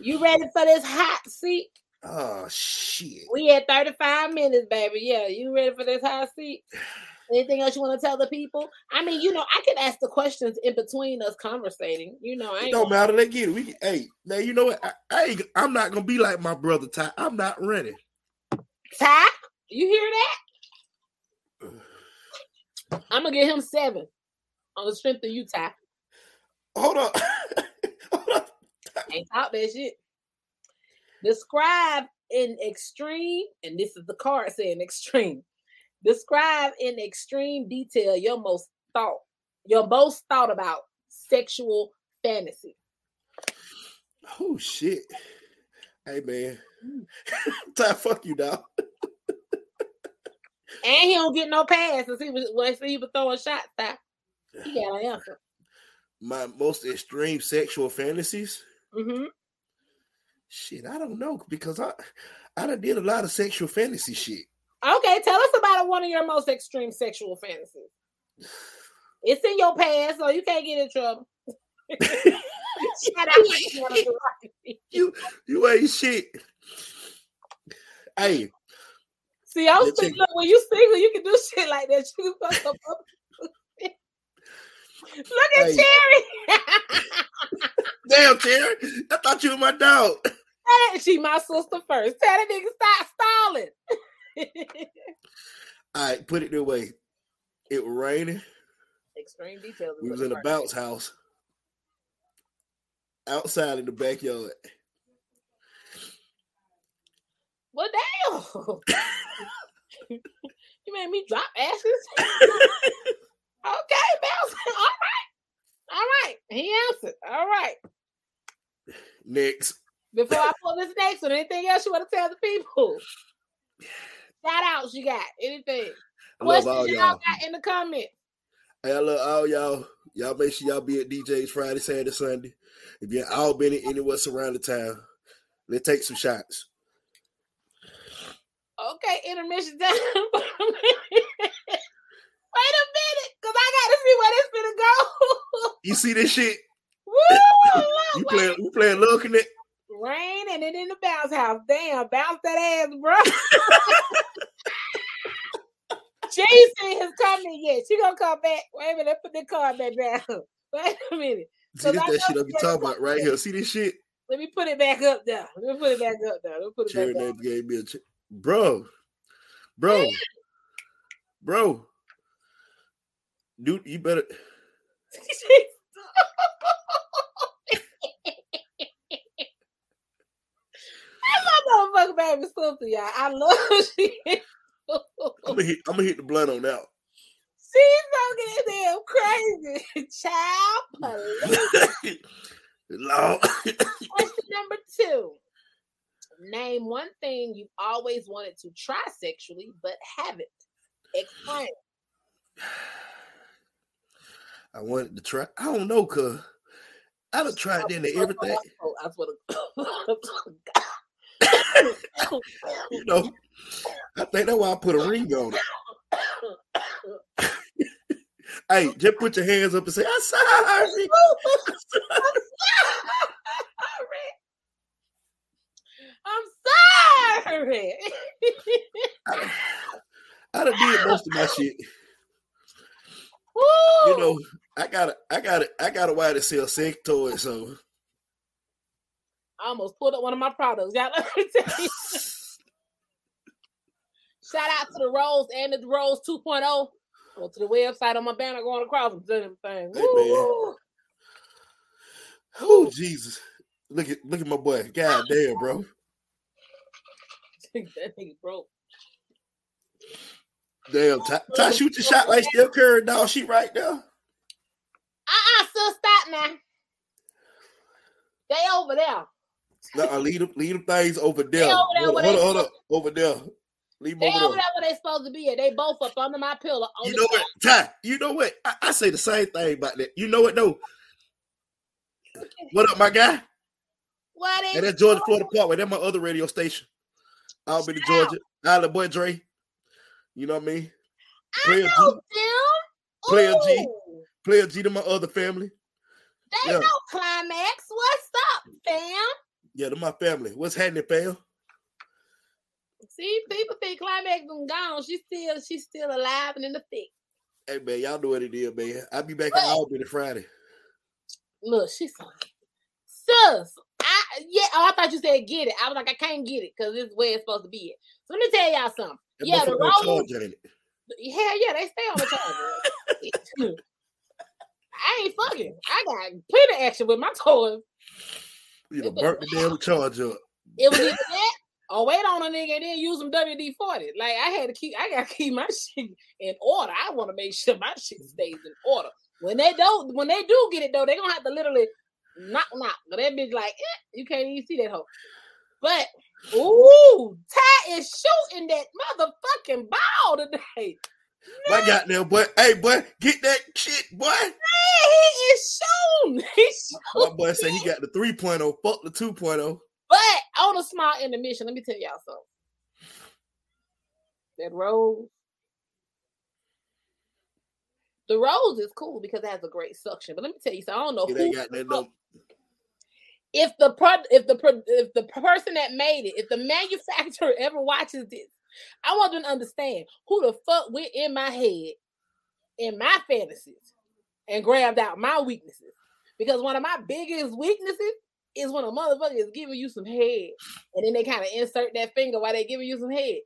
you ready for this hot seat?
Oh shit.
We had 35 minutes, baby. Yeah, you ready for this hot seat? Anything else you want to tell the people? I mean, you know, I can ask the questions in between us conversating. You know, I
It don't matter. They get it. We can- hey now. You know what? I, I I'm not gonna be like my brother Ty. I'm not ready.
Ty, you hear that? I'm gonna give him seven on the strength of you, Ty.
Hold on. Hold on.
Ain't talk that shit. Describe in extreme, and this is the card saying extreme. Describe in extreme detail your most thought, your most thought about sexual fantasy.
Oh shit. Hey man. Mm. Ty, fuck you, dog.
And he don't get no pass as he was when he was throwing shots. Ty. He got an answer.
My most extreme sexual fantasies.
hmm
Shit, I don't know because I I done did a lot of sexual fantasy shit.
Okay, tell us about one of your most extreme sexual fantasies. It's in your past, so you can't get in trouble. You,
You ain't shit. Hey,
See, I was thinking, look, when you single, you can do shit like that. You can fuck up. Look at
Hey.
Cherry.
damn Terry, I thought you were my dog.
she my sister first. Tell that nigga stop stalling.
All right, put it this way. It was raining.
Extreme details.
We was in a bounce house. Outside in the backyard.
Well, damn. you made me drop ashes. Okay, bouncing. All right. All right. He answered. All right.
Next.
Before I pull this next one, anything else you want to tell the people? Shout outs you got. Anything?
I
Questions y'all
y'all.
got in the comments.
Hey, I love all y'all. Y'all make sure y'all be at DJ's Friday, Saturday, Sunday. If you're all been in anywhere surrounding town, let's take some shots.
Okay, intermission time. Wait a minute, because I got to see where this finna go.
You see this shit?
Woo!
You playing we playing Love Connect?
rain and then in the bounce house. Damn, bounce that ass, bro. ain't seen his yet. She gonna come back. Wait a minute, put the card back down. Wait a minute.
See this that shit I be
you
talking about right here. See this shit?
Let me put it back up there. Let me put it back up there. Let me put it
Cherry
back
Name gave me a ch- bro. Bro. Bro. Dude, you better
down. That motherfucker baby sister, y'all. I love she.
I'm gonna hit I'm gonna hit the blunt on that.
She's so goddamn crazy. Child, police. Question number two. Name one thing you've always wanted to try sexually but haven't. Explain.
I wanted to try. I don't know, cuz I done tried into everything.
Oh, I swear to
You know, I think that's why I put a ring on it. Hey, just put your hands up and say, I'm sorry.
I'm sorry.
I, I done did most of my shit.
Woo!
You know, I got a, I got a, I got a wife that sells sex toys, so
I almost pulled up one of my products. Y'all let me tell you. Shout out to the Rose and the Rose 2.0. Go to the website on my banner going across and send them things.
Oh Jesus. Look at look at my boy. God damn, bro.
that nigga broke.
Damn, Ty, Ty shoot your shot like Steph Curry, dog. She right there.
Now. They over there.
Nah, uh, leave them, leave them things over there.
over there
hold, hold, hold up, over there. Leave
They
them
over
over
there
there.
where they supposed to be at. They both up under my pillow.
You
the
know what, Ty? You know what? I, I say the same thing about that. You know what though? What up, my guy?
What is
And that's Georgia Florida Parkway. That's my other radio station. I'll be to
out.
Georgia. Island boy Dre. You know what I mean?
I
Player
know
G. Player G. Player G to my other family.
They
Yeah.
know climax. What's up, fam?
Yeah, to my family. What's happening, fam?
See, people think climax been gone. She's still, she's still alive and in the thick.
Hey man, y'all know what it is, man. I'll be back
What?
in Albany Friday.
Look, she's sis. I yeah. Oh, I thought you said get it. I was like, I can't get it because this is where it's supposed to be at. So let me tell y'all something.
That
Yeah, the
motherfucker on
road-
charge, ain't it?
Hell yeah, they stay on the charger. I ain't fucking. I got plenty of action with my toys.
You know, burnt the damn charge up.
It was either that or wait on a nigga and then use some WD forty. Like I had to keep. I gotta keep my shit in order. I want to make sure my shit stays in order. When they don't, when they do get it though, they gonna have to literally knock knock. But that bitch like, eh, you can't even see that hoe. But ooh, Ty is shooting that motherfucking ball today.
My goddamn boy. Hey boy, get that shit, boy.
Man, he is shooting. He's
My boy said he got the 3.0. Fuck the oh. 2.0.
But on a small intermission, let me tell y'all something. That rose, the rose is cool because it has a great suction. But let me tell you something. I don't know
It
who
got that
if the pro, if the pro, if the person that made it, if the manufacturer ever watches this, I want them to understand who the fuck went in my head, in my fantasies, and grabbed out my weaknesses. Because one of my biggest weaknesses is when a motherfucker is giving you some head, and then they kind of insert that finger while they're giving you some head.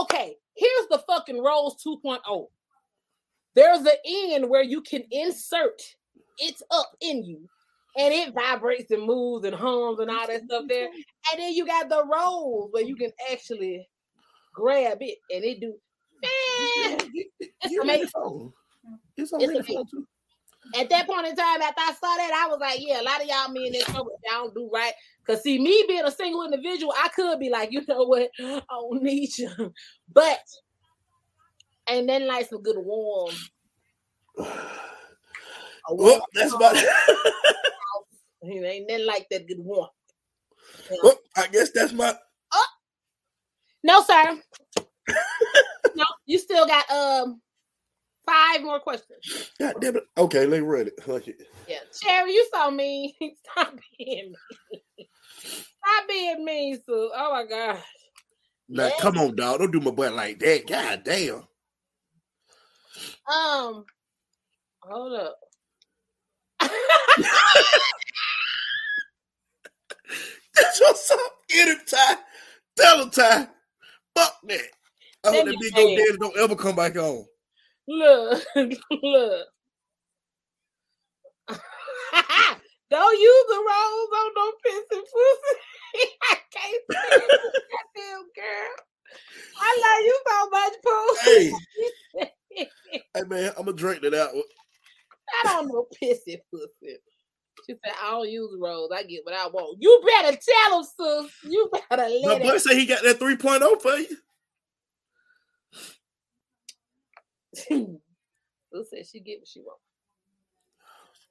Okay, here's the fucking Rose 2.0. There's an end where you can insert it's up in you and it vibrates and moves and hums and all that stuff there. And then you got the rolls where you can actually grab it and it do.
It's
amazing.
amazing. It's
It's amazing.
too.
at that point in time, after I saw that, I was like, yeah, a lot of y'all men in trouble. Y'all don't do right. Cause see, me being a single individual, I could be like, you know what, I don't need you. But and then like some good warm.
Well, that's about
You know, ain't nothing like that good warm.
well, I guess that's my
No, sir. no, you still got um five more questions.
God damn it. Okay, let's run it. Fuck it.
Yeah, Cherry, you saw me. Stop being mean. Stop being mean, Sue. Oh my god.
Now,
Yeah.
come on, dog. Don't do my butt like that. God damn.
Um, hold up.
That's what's up. Get him, Ty. Tell him, Ty. Fuck that. I hope that big old daddy don't ever come back on.
look, look. don't use the rose on no pissing pussy. I can't stand goddamn girl. I love you so much, Pooh.
Hey, hey man, I'm gonna drink to that one.
I don't know pissy pussy. She said, I don't use rose. I get what I want. You better tell him, sis. You better let
My
boy
say he got that 3.0 for you.
Sis said she get what she want.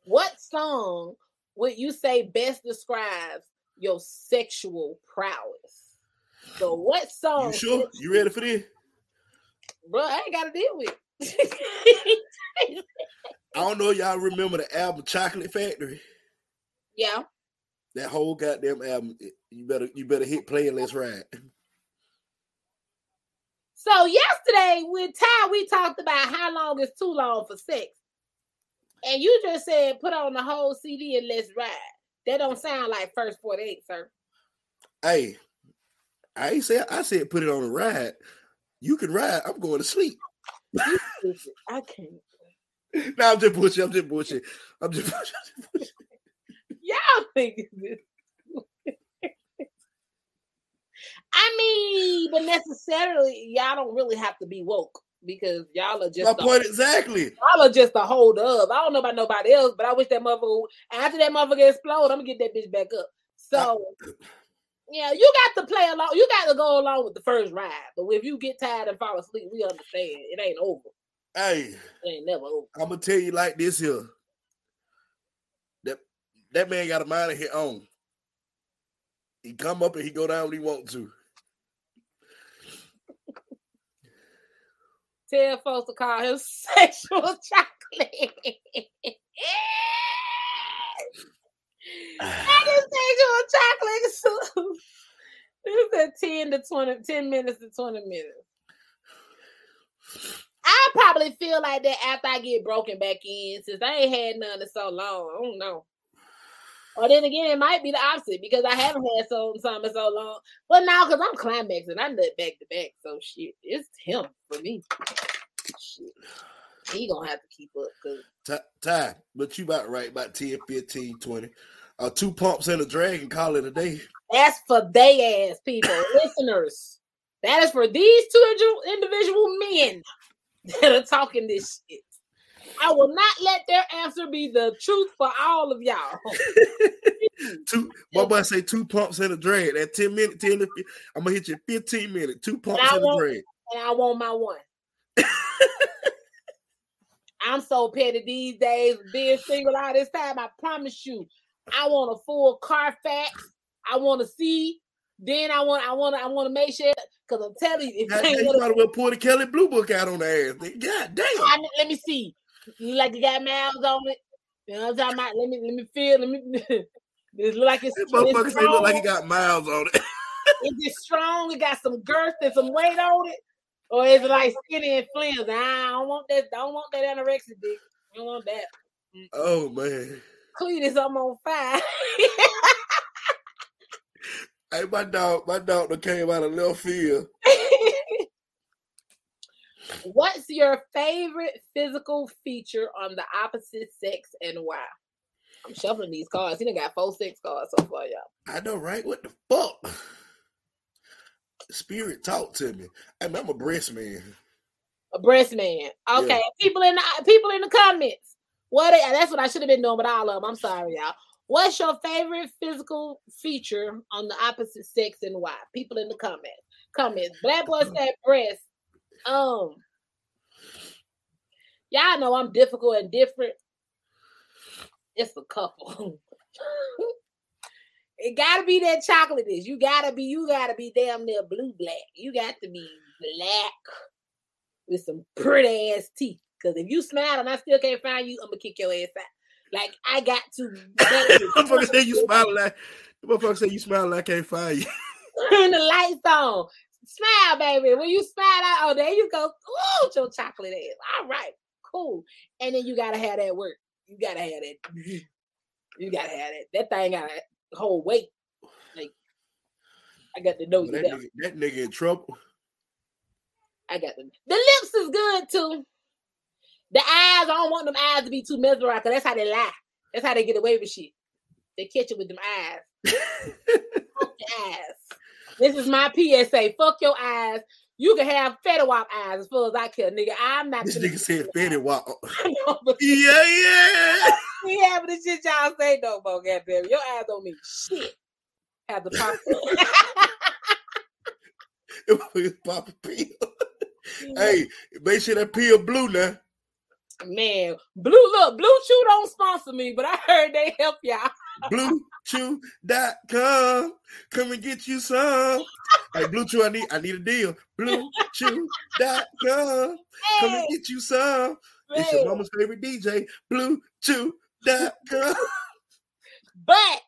What song would you say best describes your sexual prowess? So what song?
You sure? You ready for this?
Bro, I ain't got to deal with.
I don't know y'all remember the album Chocolate Factory.
Yeah.
That whole goddamn album. You better you better hit play and let's ride.
So yesterday with Ty, we talked about how long is too long for sex. And you just said put on the whole CD and let's ride. That don't sound like first 48, sir.
Hey, I ain't say I said put it on a ride. You can ride. I'm going to sleep.
I can't.
No, I'm just bullshit. I'm just bullshit. I'm just bullshit. I'm just bullshit.
Y'all think this. I mean, but necessarily, y'all don't really have to be woke. because y'all are just
My
a-
exactly.
y'all are just a hold up. I don't know about nobody else, but I wish that motherfucker after that motherfucker explode, I'm gonna get that bitch back up. So yeah, you got to play along. You got to go along with the first ride. But if you get tired and fall asleep, we understand it ain't over.
Hey,
It ain't never over.
I'm gonna tell you like this here. That man got a mind of his own. He come up and he go down when he want to.
Tell folks to call him sexual chocolate. that is sexual chocolate. this is 10 to 20, 10 minutes to 20 minutes. I probably feel like that after I get broken back in, since I ain't had none in so long. I don't know. Or then again, it might be the opposite because I haven't had so something in so long. But now, because I'm climaxing, I nut back to back. So shit, it's him for me. Shit. He gonna have to keep up because
Ty, Ty, but you about right, about 10, 15, 20. Uh, two pumps and a drag and call it a day.
that's for they ass people, listeners. That is for these two individual- individual men that are talking this shit. I will not let their answer be the truth for all of y'all.
Two, my boy say two pumps and a drag. That 10 minute, 10 to I'm gonna hit you 15 minutes, two pumps
I
and a drag.
and I want my one. I'm so petty these days, being single all this time. I promise you, I want a full Carfax. I want to see. Then I want, I want, I want to make sure because I'm telling you, if you ain't gonna-
might as well pull the Kelley Blue Book out on the ass. God damn.
I, let me see. You like you got miles on it. You know what I'm talking about? Let me let me feel. Let me. it look like it's,
That motherfucker say look like he got miles on it.
Is it strong? It got some girth and some weight on it, or is it like skinny and flimsy? I don't want that. I don't want that anorexic dick. I don't want that.
Oh man.
Cletus, I'm on fire.
Hey, my dog, my dog that came out of left field.
What's your favorite physical feature on the opposite sex and why? I'm shuffling these cards. He done got four sex cards so far, y'all.
I know, right? What the fuck? Spirit talk to me. Hey, man, I'm a breast man.
A breast man. Okay, people in the people in the comments. What that's what I should have been doing, but all of them. I'm sorry, y'all. What's your favorite physical feature on the opposite sex and why? People in the comments. Comments. Black boy said breast. Um, y'all know I'm difficult and different. It's a couple. it gotta be that chocolate dish. You gotta be, you gotta be damn near blue black. You got to be black with some pretty ass teeth. Because if you smile and I still can't find you, I'm gonna kick your ass out. Like I got to
motherfucker say you smile like motherfucker say you smile like I can't find you.
turn the lights on. Smile, baby. When you smile out, oh, there you go. Ooh, your chocolate ass. All right, cool. And then you gotta have that work. You gotta have that. You gotta have that. That thing got a whole weight. Like I got to know you
that, nigga, that nigga in trouble.
I got the the lips is good too. The eyes, I don't want them eyes to be too mesmerized because that's how they lie. That's how they get away with shit. They catch it with them eyes. Your eyes. This is my PSA. Fuck your eyes. You can have Fetty Wap eyes as far as I care, nigga. I'm not.
This nigga said Fetty Wap.
Know,
Yeah, yeah.
we having the shit y'all say no more, goddamn. Your eyes don't mean shit. Have the pop.
It was pop a pill. hey, make sure that pill blue now.
man, blue look, Blue Chew don't sponsor me, but I heard they help y'all.
BlueChew.com. Come and get you some. Hey, Blue Chew, I need I need a deal. BlueChew.com. Come and get you some. It's your mama's favorite DJ. BlueChew.com.
But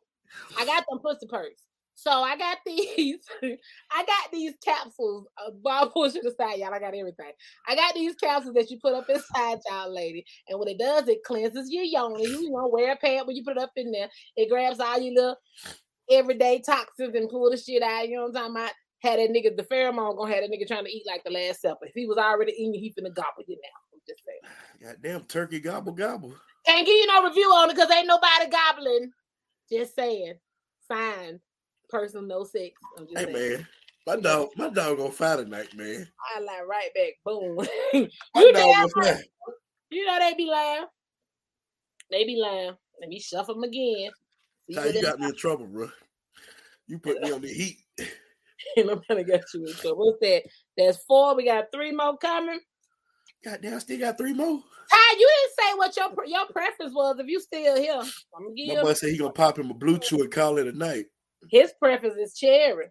I got them pussy purse. So I got these, I got these capsules. Uh, Bob push it aside, y'all. I got everything. I got these capsules that you put up inside y'all, lady. And what it does, it cleanses your yoni. You know, wear a pad when you put it up in there. It grabs all your little everyday toxins and pull the shit out. You know what I'm talking about? Had that nigga, the pheromone gonna have that nigga trying to eat like the last supper. If he was already eating, you, he finna gobble you now. I'm just saying.
Goddamn turkey gobble gobble.
Can't give you no review on it because ain't nobody gobbling. Just saying. Fine. Person, no sex. I'm just
Hey
saying.
man, My dog, my dog gonna fly tonight, man.
I like right back. Boom. You,
dog
damn
gonna fly.
right. you know they be lying. They be lying. Let me shuffle them again. See
Ty, you got me in trouble, bro. You put me on the heat.
Nobody got you in trouble. What's that? That's four. We got three more coming.
Goddamn, I still got three more.
Ty, you didn't say what your your preference was. If you still here, I'm gonna give
My
you
boy said he gonna pop him a blue chew and call it a night.
His preference is cherry.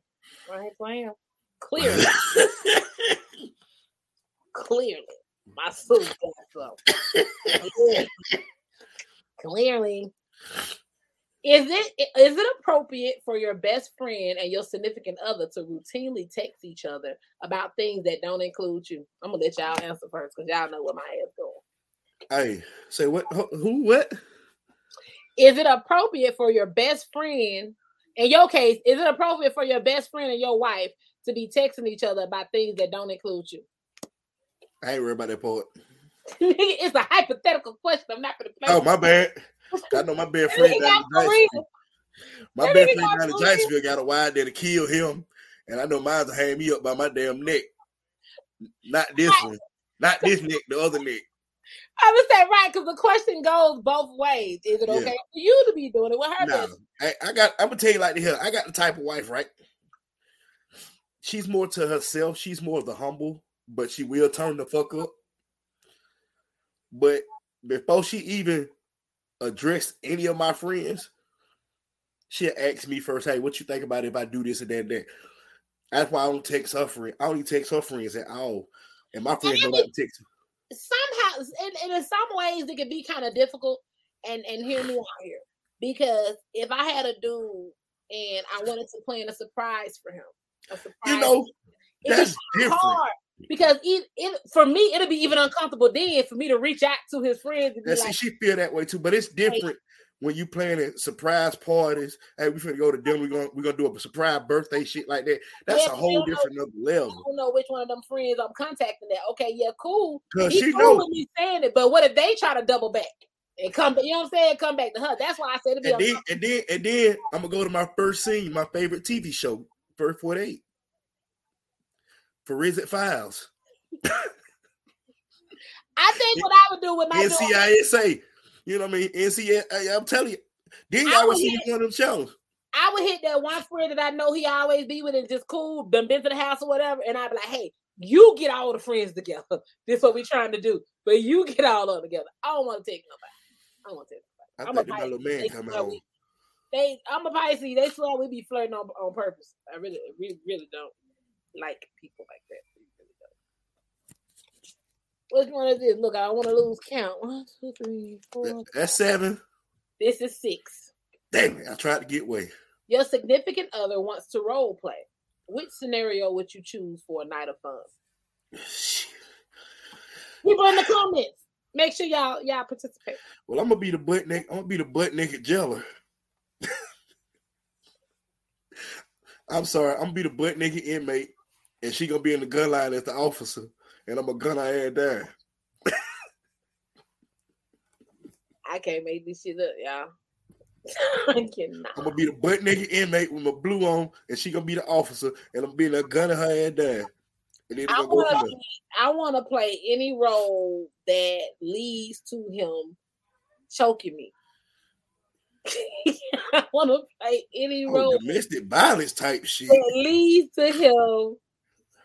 Right, playing clearly, clearly, my suit got some. Clearly. Is it is it appropriate for your best friend and your significant other to routinely text each other about things that don't include you? I'm gonna let y'all answer first because y'all know what my head's going.
hey, say what? Who- What?
Is it appropriate for your best friend, in your case, is it appropriate for your best friend and your wife to be texting each other about things that don't include you?
I ain't worried about that part.
it's a hypothetical question. I'm not gonna play.
Oh, my bad. I know my best friend down
got
in. My best friend down in. Jacksonville got a wide there to kill him, and I know mine's will hang me up by my damn neck. Not this one. Not this neck. The other neck.
I would say right because the question goes both ways. Is it
Yeah.
okay for you to be doing it with her?
Nah,
best
I, I got. I'm gonna tell you like this. I got the type of wife, right? She's more to herself. She's more of the humble, but she will turn the fuck up. But before she even addressed any of my friends, she asked me first, "Hey, what you think about if I do this and that?" And that. That's why I don't text her friend. I even text her friends at all, and my friends don't like to text.
somehow and, and in some ways it can be kind of difficult and and hear me out here. Because if i had a dude and i wanted to plan a surprise for him a surprise
You know, that's different.
hard. Because it, it for me it'll be even uncomfortable then for me to reach out to his friends and be
And see,
like
she feel that way too, but it's different when you planning surprise parties. Hey, we finna go to dinner. We're gonna we're gonna do a surprise birthday shit like that. That's
Yeah,
a whole
don't know-
different other
I
level.
don't know which one of them friends I'm contacting. That okay, yeah, cool.
Cause
He
she
cool
know.
with me saying it, but what if they try to double back and come? You know what I'm saying? Come back to her. That's why I said be
And then and then and then I'm gonna go to my first scene, my favorite TV show, First 48. Forensic Files.
I think what I would do with my
NCISA. You know what I mean? NCISA. I'm telling you. Then
I
y'all
would
see
hit-
one of them shows.
I would hit that one friend that I know he always be with and just cool, done been to the house or whatever, and I'd be like, hey, you get all the friends together. This what we trying to do. But you get all of them together. I don't want to take nobody. I don't want to take
I
I'm a
think that my
Pisces.
little man
They
coming
swear
home.
we- they I'm a Pisces. They swear we be flirting on, on purpose. I really, really, really don't like people like that. Which one is this? Look, I don't want to lose count. One, two, three, four.
That's seven.
This is six.
Damn it. I tried to get away.
Your significant other wants to role play. Which scenario would you choose for a night of fun? People in the comments. Make sure y'all y'all participate.
Well, I'm gonna be the butt naked. I'm gonna be the butt naked jeller. I'm sorry. I'm gonna be the butt naked inmate, and she gonna be in the gun line as the officer, and I'm gonna gun her ass down.
I can't make this shit up, y'all. I cannot.
I'm gonna be the butt naked inmate with my blue on, and she gonna be the officer, and I'm gonna be there gunning her ass down.
I want to. I want to play any role that leads to him choking me. I want to play any
Oh,
role
domestic violence type shit.
that leads to him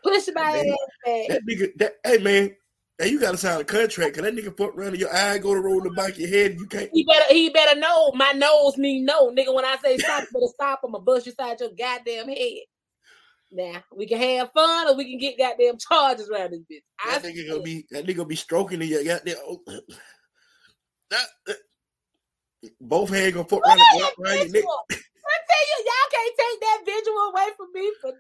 pushing my
Man,
ass back.
That nigga, that hey man, hey, you gotta sign a contract, cause that nigga fuck around in your eye, go to roll the back of your head, and you can't.
He better he better know my nose need no nigga. When I say stop, you better stop. I'ma bust you side your goddamn head. Now we can have fun or we can get goddamn charges around this bitch. I
That nigga gonna be that nigga gonna be stroking in your goddamn. Oh, that, that- both hands gonna fuck around, and
Look
wrap
at
around your neck.
I tell you, y'all can't take that visual away from me for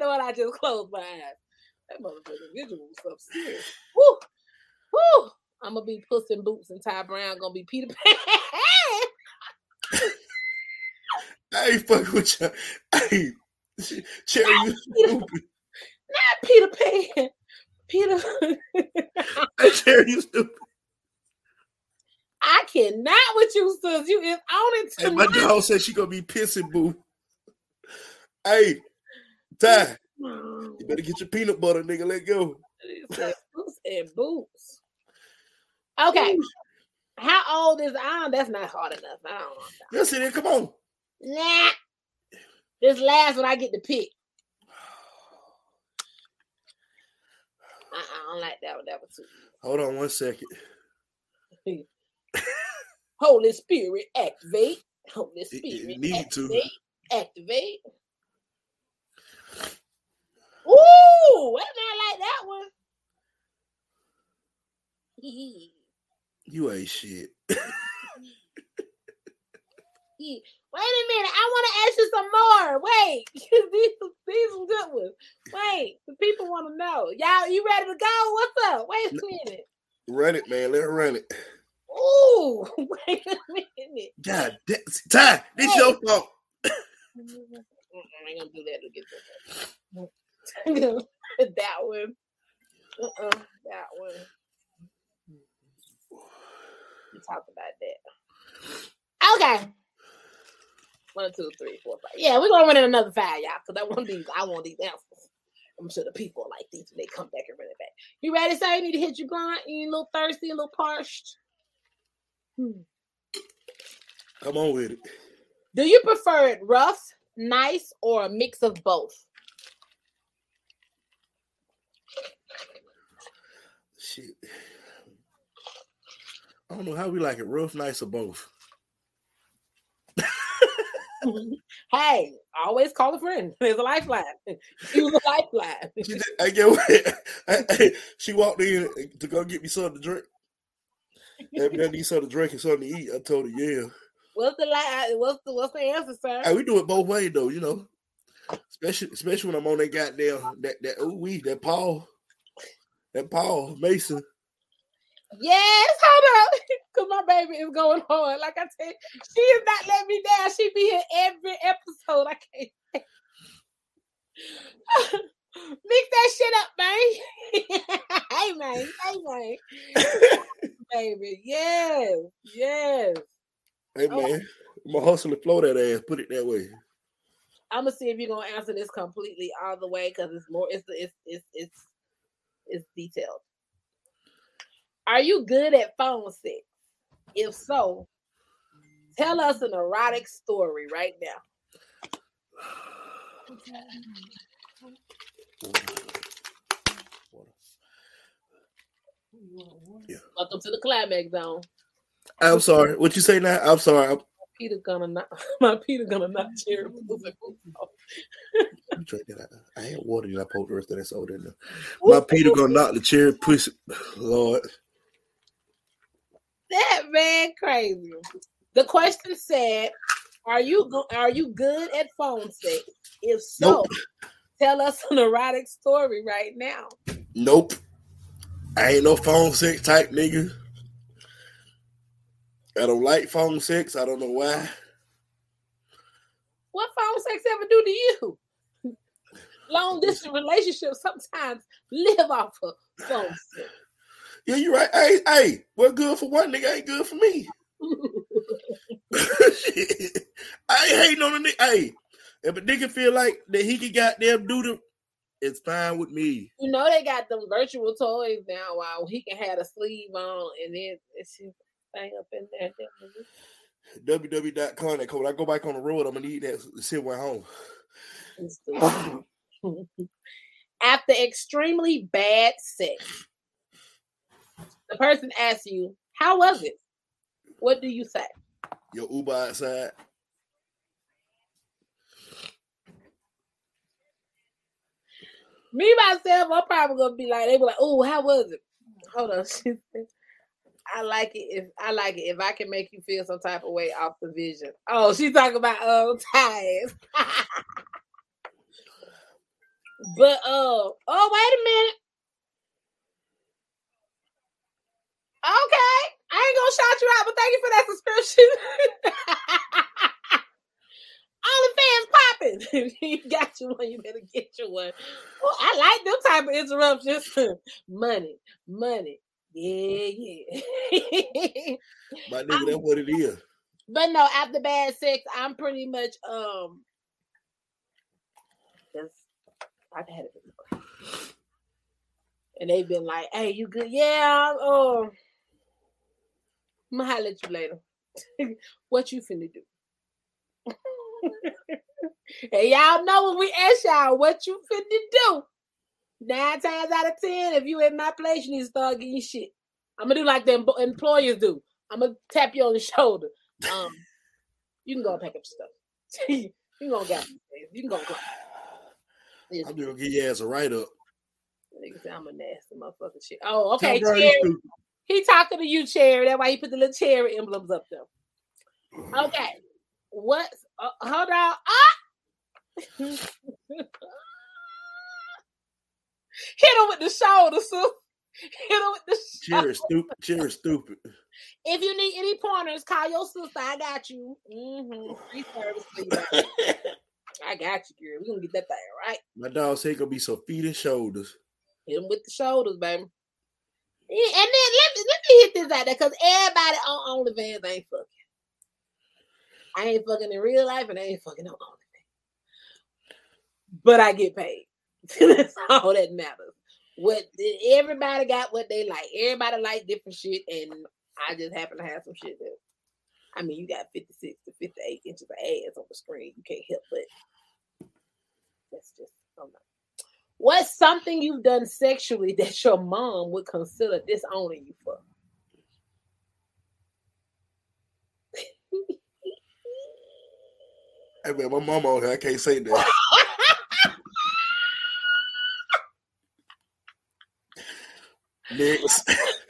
nothing. When I just closed my eyes, that motherfucking visual was up serious. Woo, woo. I'm gonna be Puss in Boots and Ty Brown gonna be Peter Pan.
I ain't fucking with you. Hey, Cherry, you stupid.
Not Peter Pan. Peter.
Hey, Cherry, you stupid.
I cannot with you, sis. You is on it
Hey, my
tonight.
dog said she gonna be pissing boo. Hey, Ty, mm. You better get your peanut butter, nigga. Let go.
Boots and boots. Okay. How old is I? That's not hard enough. I don't know.
Yes, it is. Come on.
Nah. This last one I get to pick. I, I don't like that one. That was too.
Hold on one second.
Holy Spirit, activate. Holy
It- it
Spirit,
need to.
activate. Ooh, wait a minute, I like that one.
You ain't shit.
Wait a minute, I want to ask you some more. Wait, these these some good ones. Wait, the people want to know. Y'all, you ready to go? What's up? Wait a minute.
Run it, man. Let her run it.
Ooh, wait a minute.
God damn. Ty, this your fault.
I ain't gonna do that to get that. that one. Uh-uh, that one. We talked about that. Okay. One, two, three, four, five. Yeah, we're gonna run in another five, y'all, because I want these. I want these answers. I'm sure the people like these when they come back and run it back. You ready, sir? You need to hit your blunt. You a little thirsty, a little parched. Hmm.
Come on with it.
Do you prefer it rough, nice, or a mix of both?
Shit. I don't know how we like it, rough, nice, or both.
hey, always call a friend. There's a lifeline. Use a lifeline.
She did, I get what I, I- she walked in to go get me something to drink. Maybe I need something to drink and something to eat. I told her, yeah.
What's the li- uh, What's the What's the answer, sir?
Hey, we do it both ways though, you know. Especially especially when I'm on that goddamn that that ooh wee, that Paul. That Paul Masson.
Yes, hold up, because my baby is going hard. Like I said, she is not letting me down. She be here every episode. I can't. Mix that shit up, man. hey, man. Hey, man. baby. Yes. Yes.
Hey
Oh.
man, I'm gonna hustle and flow that ass. Put it that way.
I'm gonna see if you're gonna answer this completely all the way because it's more. It's it's it's it's it's detailed. Are you good at phone sex? If so, tell us an erotic story right now.
Yeah.
Welcome to the climax zone.
I'm sorry. What you say now? I'm sorry. I'm,
Peter gonna not my Peter gonna not cherry pussy.
I'm drink that. out. I had water and I poured the rest of that soda in there. My Peter gonna knock the cherry pussy. Lord.
That man crazy. The question said, "Are you go- are you good at phone sex? If so,
Nope.
tell us an erotic story right now."
Nope. I ain't no phone sex type nigga. I don't like phone sex. I don't know why.
What phone sex ever do to you? Long distance relationships sometimes live off of phone sex.
Yeah, you're right. Hey, hey, what good for one nigga ain't good for me. I ain't hating on a nigga. Hey, if a nigga feel like that he can goddamn do the, it's fine with me.
You know they got them virtual toys now. While he can have a sleeve on and then it's his thing up in there.
www.com. That When I go back on the road, I'm gonna need that sit one home.
After extremely bad sex, the person asks you, How was it? What do you say?
Your Uber outside.
Me myself, I'm probably gonna be like, they were like, Oh, how was it? Hold on. I like it if I like it if I can make you feel some type of way off the vision. Oh, she's talking about um ties. but uh oh wait a minute. Okay. I ain't gonna shout you out, but thank you for that subscription. All the fans popping. you got you one, you better get you one. Well, I like them type of interruptions. money, money. Yeah, yeah.
My nigga, that's what it is.
but no, after bad sex, I'm pretty much um just I've had it before. And they've been like, hey, you good? Yeah, oh, I'm gonna holler at you later. what you finna do? and y'all know when we ask y'all what you finna do. Nine times out of ten, if you in my place, you need to start getting shit. I'm gonna do like the em- employers do. I'm gonna tap you on the shoulder. Um, you can go and pack up stuff. you can go get You can go. Yes,
I'm gonna give your ass a write up.
I'm a nasty motherfucker shit. Oh, okay, Cherry. He talking to you, Cherry. That's why he put the little cherry emblems up there. Okay. What? Uh, hold on. Ah! Hit him with the shoulder, so hit him with the shoulder.
Cherry stupid. Cherry stupid.
If you need any pointers, call your sister. I got you. Mm-hmm. Free service for you. I got you, girl. We gonna get that thing right.
My dog say gonna be some feet and shoulders.
Hit him with the shoulders, baby. Yeah, and then let me let me hit this out there because everybody on OnlyFans ain't fucking. I ain't fucking in real life and I ain't fucking on OnlyFans. But I get paid. That's all that matters. What everybody got what they like. Everybody like different shit, and I just happen to have some shit that I mean you got 56 to 58 inches of ass on the screen. You can't help but that's just. What's something you've done sexually that your mom would consider disowning you for?
Hey man, my mama on here. I can't say that. Next.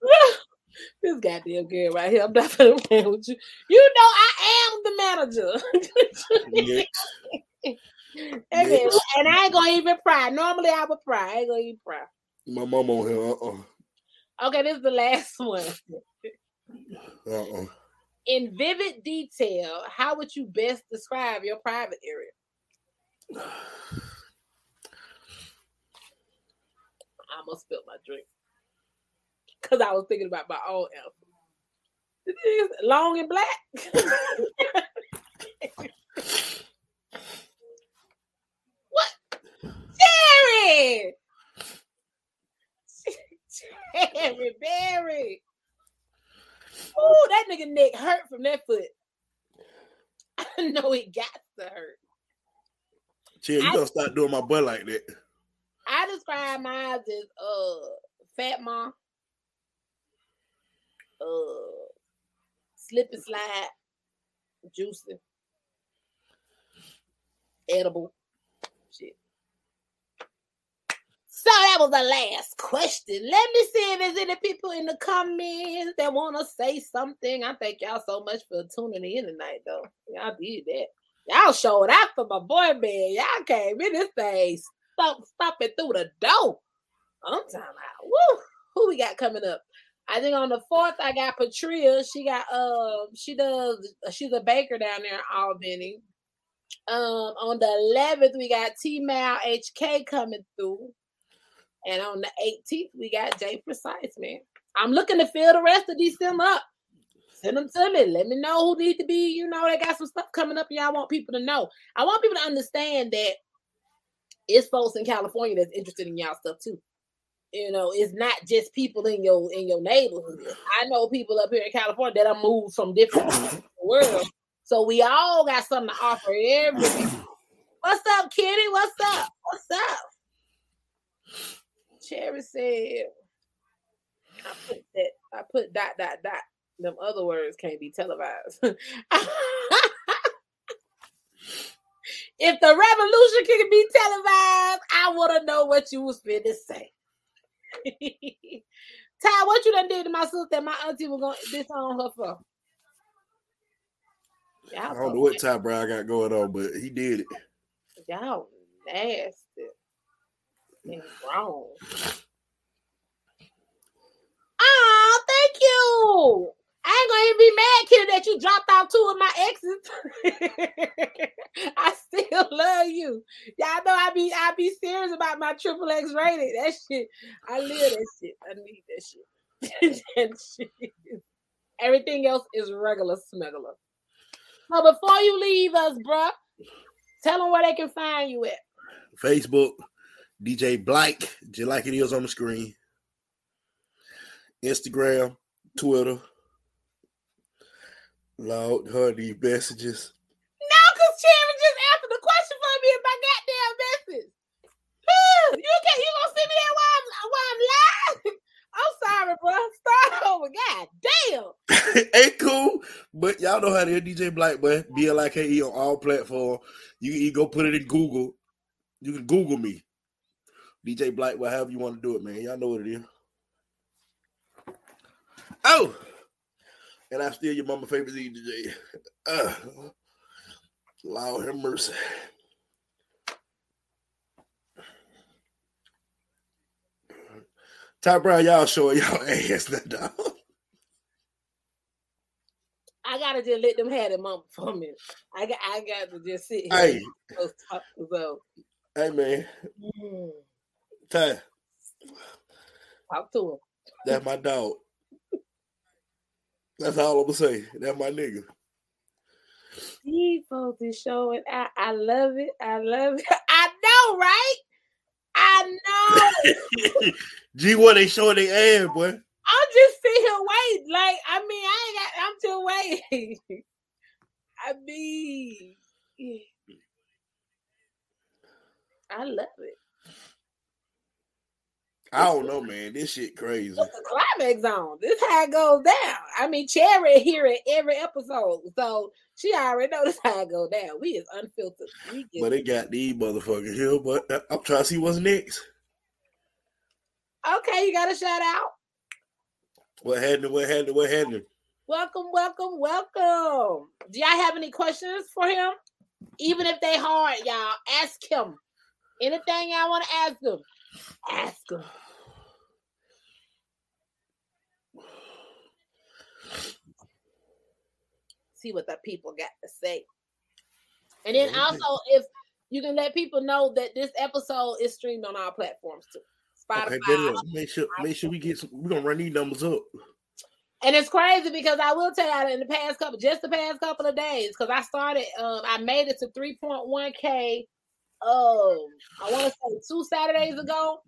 this goddamn girl right here. I'm not gonna play with you. You know I am the manager.
Next.
and, I ain't gonna even pry. Normally I would pry. I ain't gonna even pry.
My mama on here. Uh-uh.
Okay, this is the last one.
uh. Uh uh.
In vivid detail, how would you best describe your private area? I almost spilled my drink because I was thinking about my own is long and black. what? Jerry! Jerry Barry. Ooh, that nigga neck hurt from that foot. I know it got to hurt.
Chill, you
I-
gonna start doing my butt like that.
Describe mine as uh fat mom, uh slip and slide, juicy, edible, shit. So that was the last question. Let me see if there's any people in the comments that want to say something. I thank y'all so much for tuning in tonight, though. Y'all did that. Y'all showed out for my boy man. Y'all came in this thing stop stopping through the door. I'm talking about woo. Who we got coming up? I think on the fourth I got Patria. She got um she does she's a baker down there in Albany. Um on the eleventh we got T Mal HK coming through. And on the 18th we got Jay Precise, man. I'm looking to fill the rest of these December up. Send them to me. Let me know who need to be, you know, they got some stuff coming up y'all want people to know. I want people to understand that it's folks in California that's interested in y'all stuff too. You know, it's not just people in your in your neighborhood. I know people up here in California that are moved from different parts of the world. So we all got something to offer everybody. What's up, Kitty? What's up? What's up? Cherry said, I put that, I put dot dot dot. Them other words can't be televised. if the revolution can be televised, I want to know what you was finna say. Ty, what you done did to my sister that my auntie was going to disown her for?
I
Y'all,
don't know what type bro I got going on, but he did it.
y'all nasty and wrong. Oh, thank you. I ain't gonna even be mad, Kitty, that you dropped out two of my exes. I still love you. Y'all know I be I be serious about my triple X rating. That shit, I live that shit. I need that shit. that shit. Everything else is regular smuggler. So before you leave us, bruh, tell them where they can find you at.
Facebook, DJ Black, just like it is on the screen. Instagram, Twitter. Lord, her these messages.
No, because Cherry just answered the question for me in my goddamn message. You can you gonna send me that while I'm while I'm live? I'm sorry, bro. Start over. God damn.
Ain't cool, but y'all know how to hear DJ Black, boy. B L I K E on all platforms. You, you go put it in Google. You can Google me. DJ Black, whatever you want to do it, man. Y'all know what it is. Oh, and I'm still your mama favorite DJ. Uh, Lord have mercy. Ty Brown, y'all showing y'all ass now, dog.
I gotta just let them have it moment for me. I got I got to just sit here
Hey,
and just talk so
hey, man.
mm,
Ty,
talk to him.
that's my dog. That's all I'm gonna say. That's my nigga.
These folks is showing out. I love it. I love it. I know, right? I know.
G1 they showing their ass, boy.
I'm just sitting here waiting. Like, I mean, I ain't got I'm still waiting. I mean I love it.
I don't know, man. This shit crazy.
It's the climax zone. This how it goes down. I mean, Cherry here at every episode, so she already know this how it go down. We is unfiltered. We
But it got these motherfuckers here. But I'm trying to see what's next.
okay, you got a shout out.
What happened? What happened? What happened?
Welcome, welcome, welcome. Do y'all have any questions for him? Even if they hard, y'all ask him. Anything y'all want to ask him, ask him. See what the people got to say. And then also, if you can let people know that this episode is streamed on our platforms too. Spotify.
Okay. Make sure, make sure we get some. We're gonna run these numbers up.
And it's crazy because I will tell you in the past couple, just the past couple of days, because I started, um, I made it to 3.1k. Um, I want to say two Saturdays ago.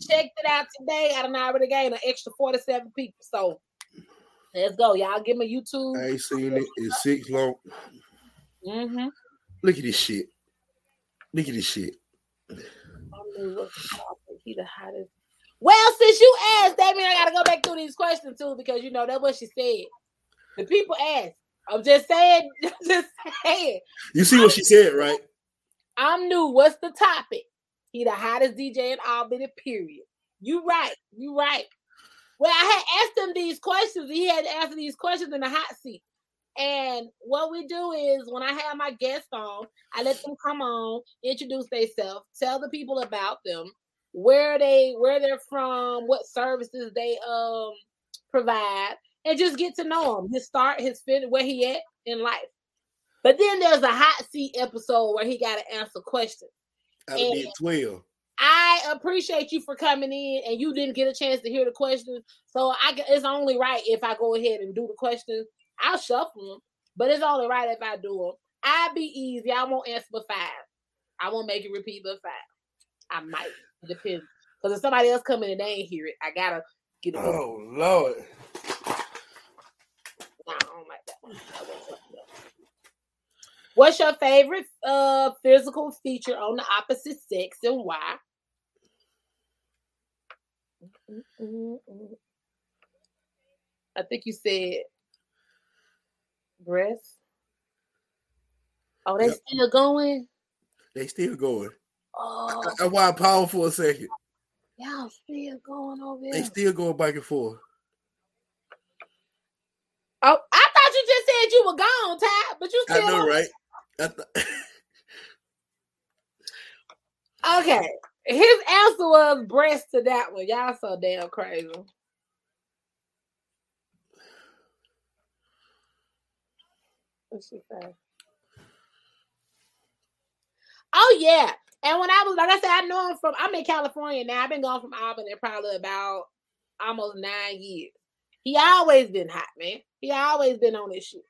Checked it out today. I done already gained an extra 47 people. So let's go, y'all. Give me YouTube.
I ain't seen it. It's six long.
Mm-hmm.
Look at this shit. Look at this shit.
He the hottest. Well, since you asked, that means I gotta go back through these questions too, because you know that's what she said. The people asked. I'm just saying, just saying.
You see what she said, right?
I'm new. What's the topic? He the hottest DJ in Albany, period. You right. You right. Well, I had asked him these questions. He had to answer these questions in the hot seat. And what we do is when I have my guests on, I let them come on, introduce themselves, tell the people about them, where they where they're from, what services they um provide, and just get to know him. His start, his fit, where he at in life. But then there's a hot seat episode where he got to answer questions.
I did twelve.
I appreciate you for coming in, and you didn't get a chance to hear the questions. So I, it's only right if I go ahead and do the questions. I'll shuffle them, but it's only right if I do them. I'll be easy. I won't answer but five. I won't make you repeat but five. I might. It depends. Because if somebody else come in and they ain't hear it, I gotta get it.
Oh Lord.
I don't like that one. That one's like that. What's your favorite uh physical feature on the opposite sex and why? I think you said breast. Oh, they
Yep.
still going?
They still going.
Oh,
That's why I paused for a second.
y'all still going over there.
They still going back and forth.
Oh, I thought you just said you were gone, Ty, but you
I
still
know, right?
Okay. His answer was breast to that one. Y'all so damn crazy. What's she say? Oh yeah. And when I was like I said, I know him from I'm in California now. I've been gone from Albany probably about almost nine years. He always been hot, man. He always been on this shit.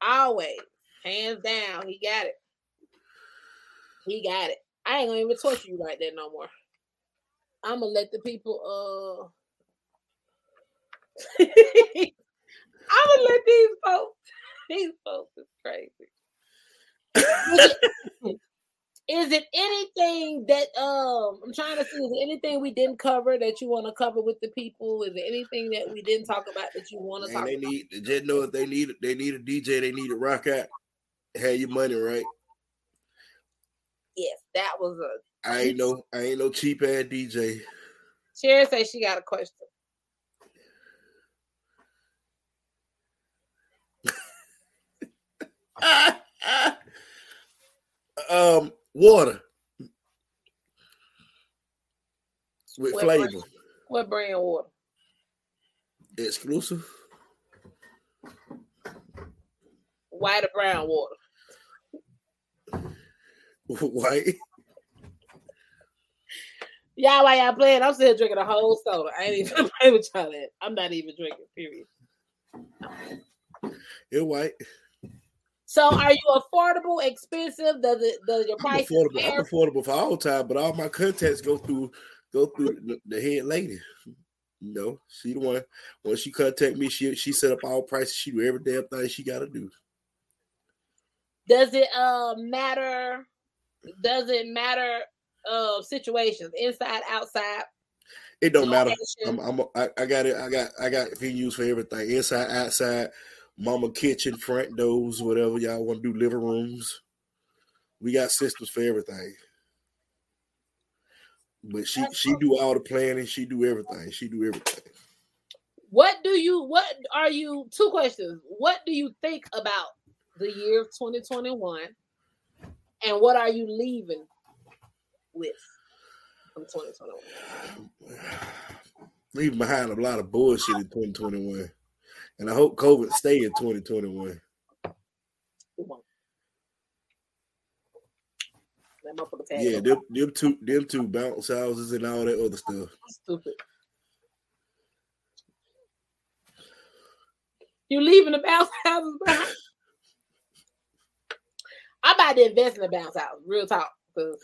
Always. Hands down. He got it. He got it. I ain't gonna even torture you like that no more. I'm gonna let the people. Uh, I'm gonna let these folks. These folks is crazy. Is it anything that um I'm trying to see? Is there anything we didn't cover that you want to cover with the people? Is there anything that we didn't talk about that you want to talk
they
about?
need just know if they need they need a DJ, they need a rock out. Have your money right.
Yes, that was a.
I ain't no I ain't no cheap ass DJ.
Sherry says she got a question.
um, water with
What
flavor,
brand? What brand water?
exclusive.
White or brown water?
White.
Y'all, while y'all playing, I'm still drinking a whole soda. I ain't even playing with y'all that. I'm not even drinking, period.
You're white.
So are you affordable, expensive? Does it does your
I'm
price
affordable. I'm affordable for all time, but all my contacts go through go through the, the head lady. You know, she the one. When she contact me, she she set up all prices. She do every damn thing she got to do.
Does it uh matter? Does it matter uh situations, inside, outside?
It don't matter. I'm, I'm I, I got it. I got I got venues for everything. Inside, outside, mama kitchen, front doors, whatever y'all want to do, living rooms. We got systems for everything. But she she do all the planning. She do everything. She do everything.
What do you what are you two questions? What do you think about the year of 2021? And what are you leaving with from 2021?
Leaving behind a lot of bullshit in 2021. And I hope COVID stay in 2021.
It won't. That motherfucker tag
Yeah, them, them two them two bounce houses and all that other stuff.
stupid. You leaving the bounce houses behind? About to invest in the bounce house, real talk, because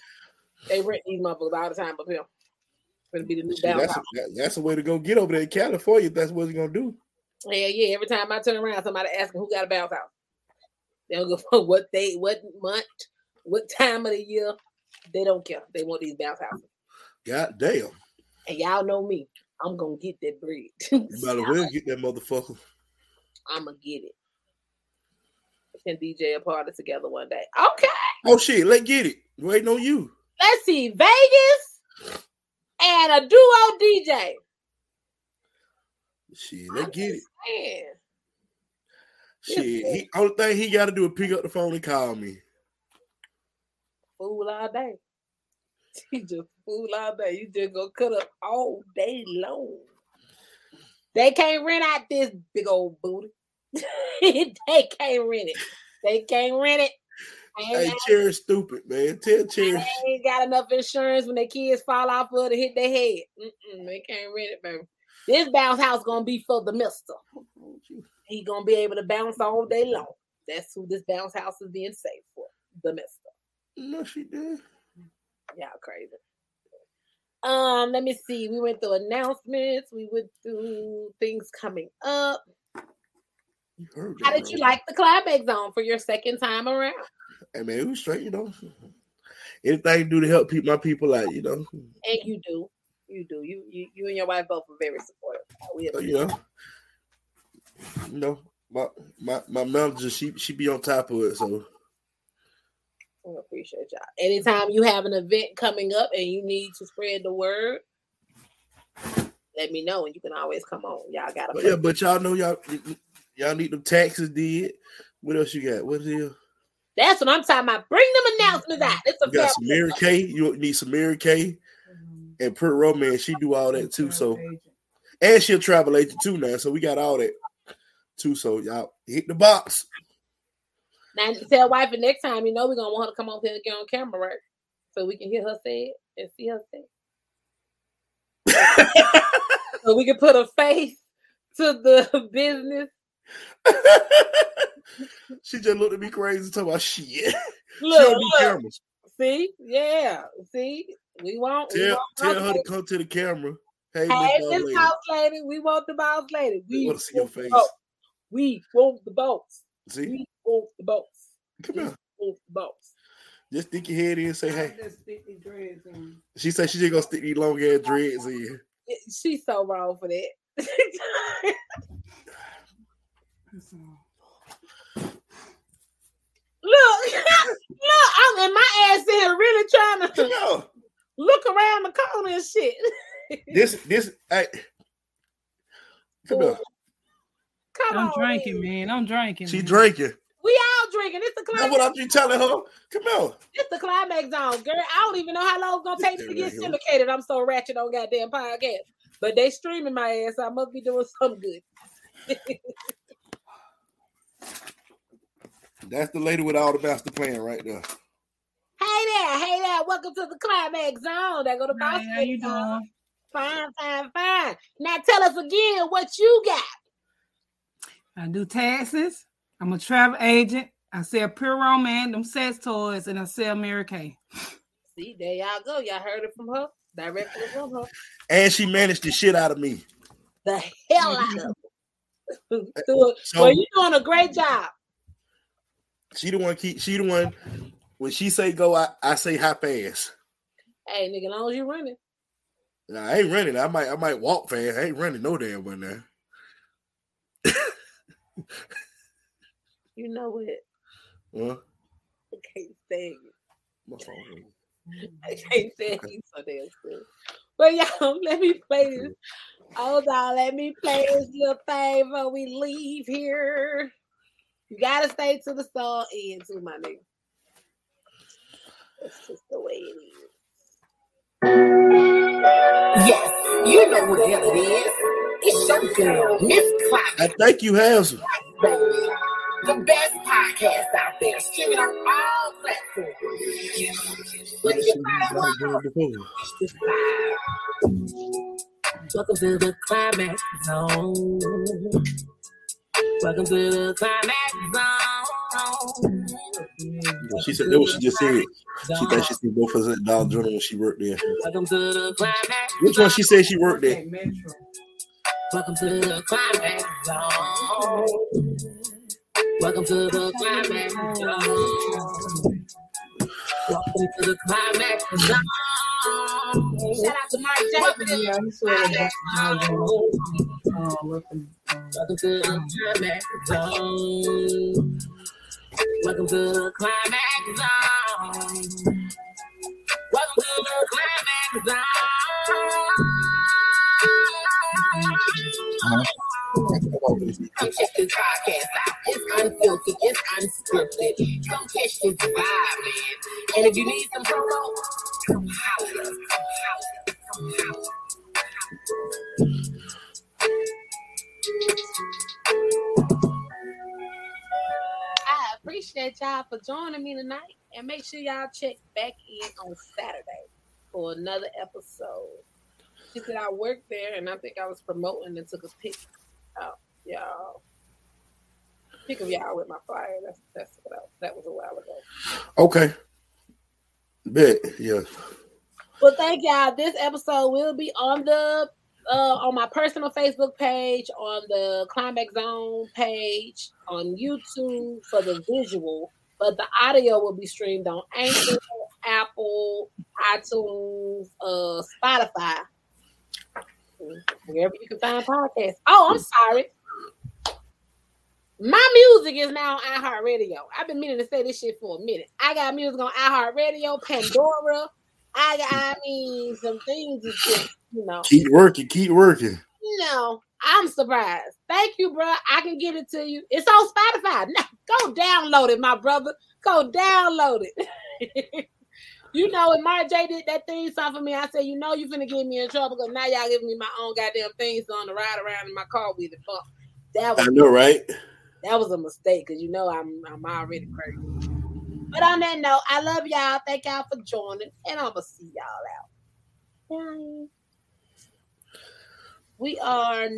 they rent these motherfuckers all the time up here. Gonna be the new bounce
that's,
house.
that- that's the way to go get over there in California. If that's what it's gonna do.
Yeah, yeah. Every time I turn around, somebody asking who got a bounce house. They don't a fuck what they, what month, what time of the year. They don't care. They want these bounce houses.
God damn.
And y'all know me. I'm gonna get that bread.
You as well get that motherfucker.
I'm gonna get it. Can DJ a party together one day. Okay.
Oh shit, let's get it. Waiting on you.
Let's see. Vegas and a duo DJ.
Shit, let's get it.
Man,
Shit, he only thing he got to do is pick up the phone and call me.
fool all day. He just fool all day. You just gonna cut up all day long. They can't rent out this big old booty. they can't rent it. They can't rent it.
Hey, Cherry, stupid man. Tell Cherry.
they ain't got enough insurance when their kids fall off of it and hit their head. Mm-mm, they can't rent it, baby. This bounce house gonna be for the mister. He gonna be able to bounce all day long. That's who this bounce house is being saved for. The mister.
No, she did.
Y'all crazy. Um, let me see. We went through announcements. We went through things coming up.
You heard
How did you like the Climax Zone for your second time around?
Hey man, it was straight, you know. Anything to do to help people, my people out, you know.
And you do. You do. You you, you and your wife both were very supportive. We
So, you know, you know, my my my manager, she she be on top of it. So
We appreciate y'all. Anytime you have an event coming up and you need to spread the word, let me know and you can always come on. Y'all got to
yeah, but y'all know y'all y'all need them taxes did. What else you got? What is it?
That's what I'm talking about. Bring them announcements out. It's a
You got
fair
some Mary Kay. You need some Mary Kay and Pure Romance. She do all that too. So and she'll travel agent too now. So we got all that too. So y'all hit the box.
Now tell wife the next time, you know we're gonna want her to come over here and get on camera, right? So we can hear her say it and see her say it. so we can put a face to the business.
she just looked at me crazy talking about shit. she
Look,
don't do
look.
cameras.
See, yeah, see, we want. we
Tell,
want
tell
boss
her to come to the camera. Hey,
Hey,
Miss Boss
Miss
Lady.
House Lady, we want the boss lady.
We
We
want to see your face.
boss. We want the boss.
See,
We want the boss.
come
We
here.
want the boss.
Just stick your head in and say hey.
Just stick the dreads in.
She said she just gonna stick these long ass dreads in.
She's so wrong for that.
That's all.
look, look, I'm in my ass in here really trying
Come
to
here.
look around the corner and shit.
This, this, hey. Come here.
Come on.
I'm
on,
drinking,
man.
man. I'm drinking.
She
man.
drinking.
We all drinking. It's the
That's
climax.
what I'm telling her. Come on.
It's the climax zone, girl. I don't even know how long it's gonna take me to get
thing
syndicated. I'm so ratchet on goddamn podcast. But they streaming my ass, so I must be doing something good.
That's the lady with all the master plan right there.
Hey there, hey there. Welcome to the climax zone. There go the boss.
Hey, how you
lady,
doing?
Fine, fine, fine. Now tell us again what you got.
I do taxes. I'm a travel agent. I sell pure romance, them sex toys, and I sell Mary Kay.
See, there y'all go. Y'all heard it from her. Directly from her.
And she managed the shit out of me.
The hell out of it. Do-
So-
well, you're doing a great job.
She the one keep she the one when she say go, I, I say hop pass.
Hey, nigga, long as you running.
Nah, I ain't running. I might I might walk fast. I ain't running no damn one now.
You know what?
Huh?
I can't stand you.
My phone.
I can't stand you so damn good. But y'all, let me play this. Hold on, let me play this little thing before we leave here. You gotta stay to the song end too, oh my nigga. That's just the way it is.
Yes, you know who the hell it is. It's your girl, Miss
I think you have some.
The best podcast out there, streaming on all platforms. What you find. Welcome to the climax zone. Welcome to the climax zone.
She said that what she just said. She thought she seen both of us at Dollar General when she worked there.
Welcome to the climax.
Which one she said she worked there?
Welcome to the climax zone. Welcome to the climax zone. Welcome to the climax zone. Shout out to Mark Jackson.
Yeah, he said it. Uh, welcome, um,
Welcome to climax zone. Welcome to the climax zone. Welcome to the climax zone. Come check this podcast out. It's unfiltered, it's unscripted. Come catch this vibe, man. And if you need some promo,
I appreciate y'all for joining me tonight. And make sure y'all check back in on Saturday for another episode. She said I worked there and I think I was promoting and took a pic out, y'all. Pic of y'all with my flyer. That's that's what I, that was a while ago.
Okay. Bet, yeah.
Well, thank y'all. This episode will be on the uh, on my personal Facebook page, on the Climax Zone page, on YouTube for the visual, but the audio will be streamed on Anchor, Apple, iTunes, uh, Spotify, wherever you can find podcasts. Oh, I'm sorry. My music is now on iHeartRadio. I've been meaning to say this shit for a minute. I got music on iHeartRadio, Pandora. I got, I mean, some things just, you know,
Keep working, keep working.
you know, I'm surprised. Thank you, bro. I can give it to you. It's on Spotify. Now, go download it, my brother. Go download it. you know, when Mark J did that theme song for me, I said, you know, you finna get me in trouble because now y'all giving me my own goddamn theme song to ride around in my car with it. Fuck. That was
I know, right?
That was a mistake because you know I'm I'm already crazy. But on that note, I love y'all. Thank y'all for joining, and I'm gonna see y'all out. Bye. We are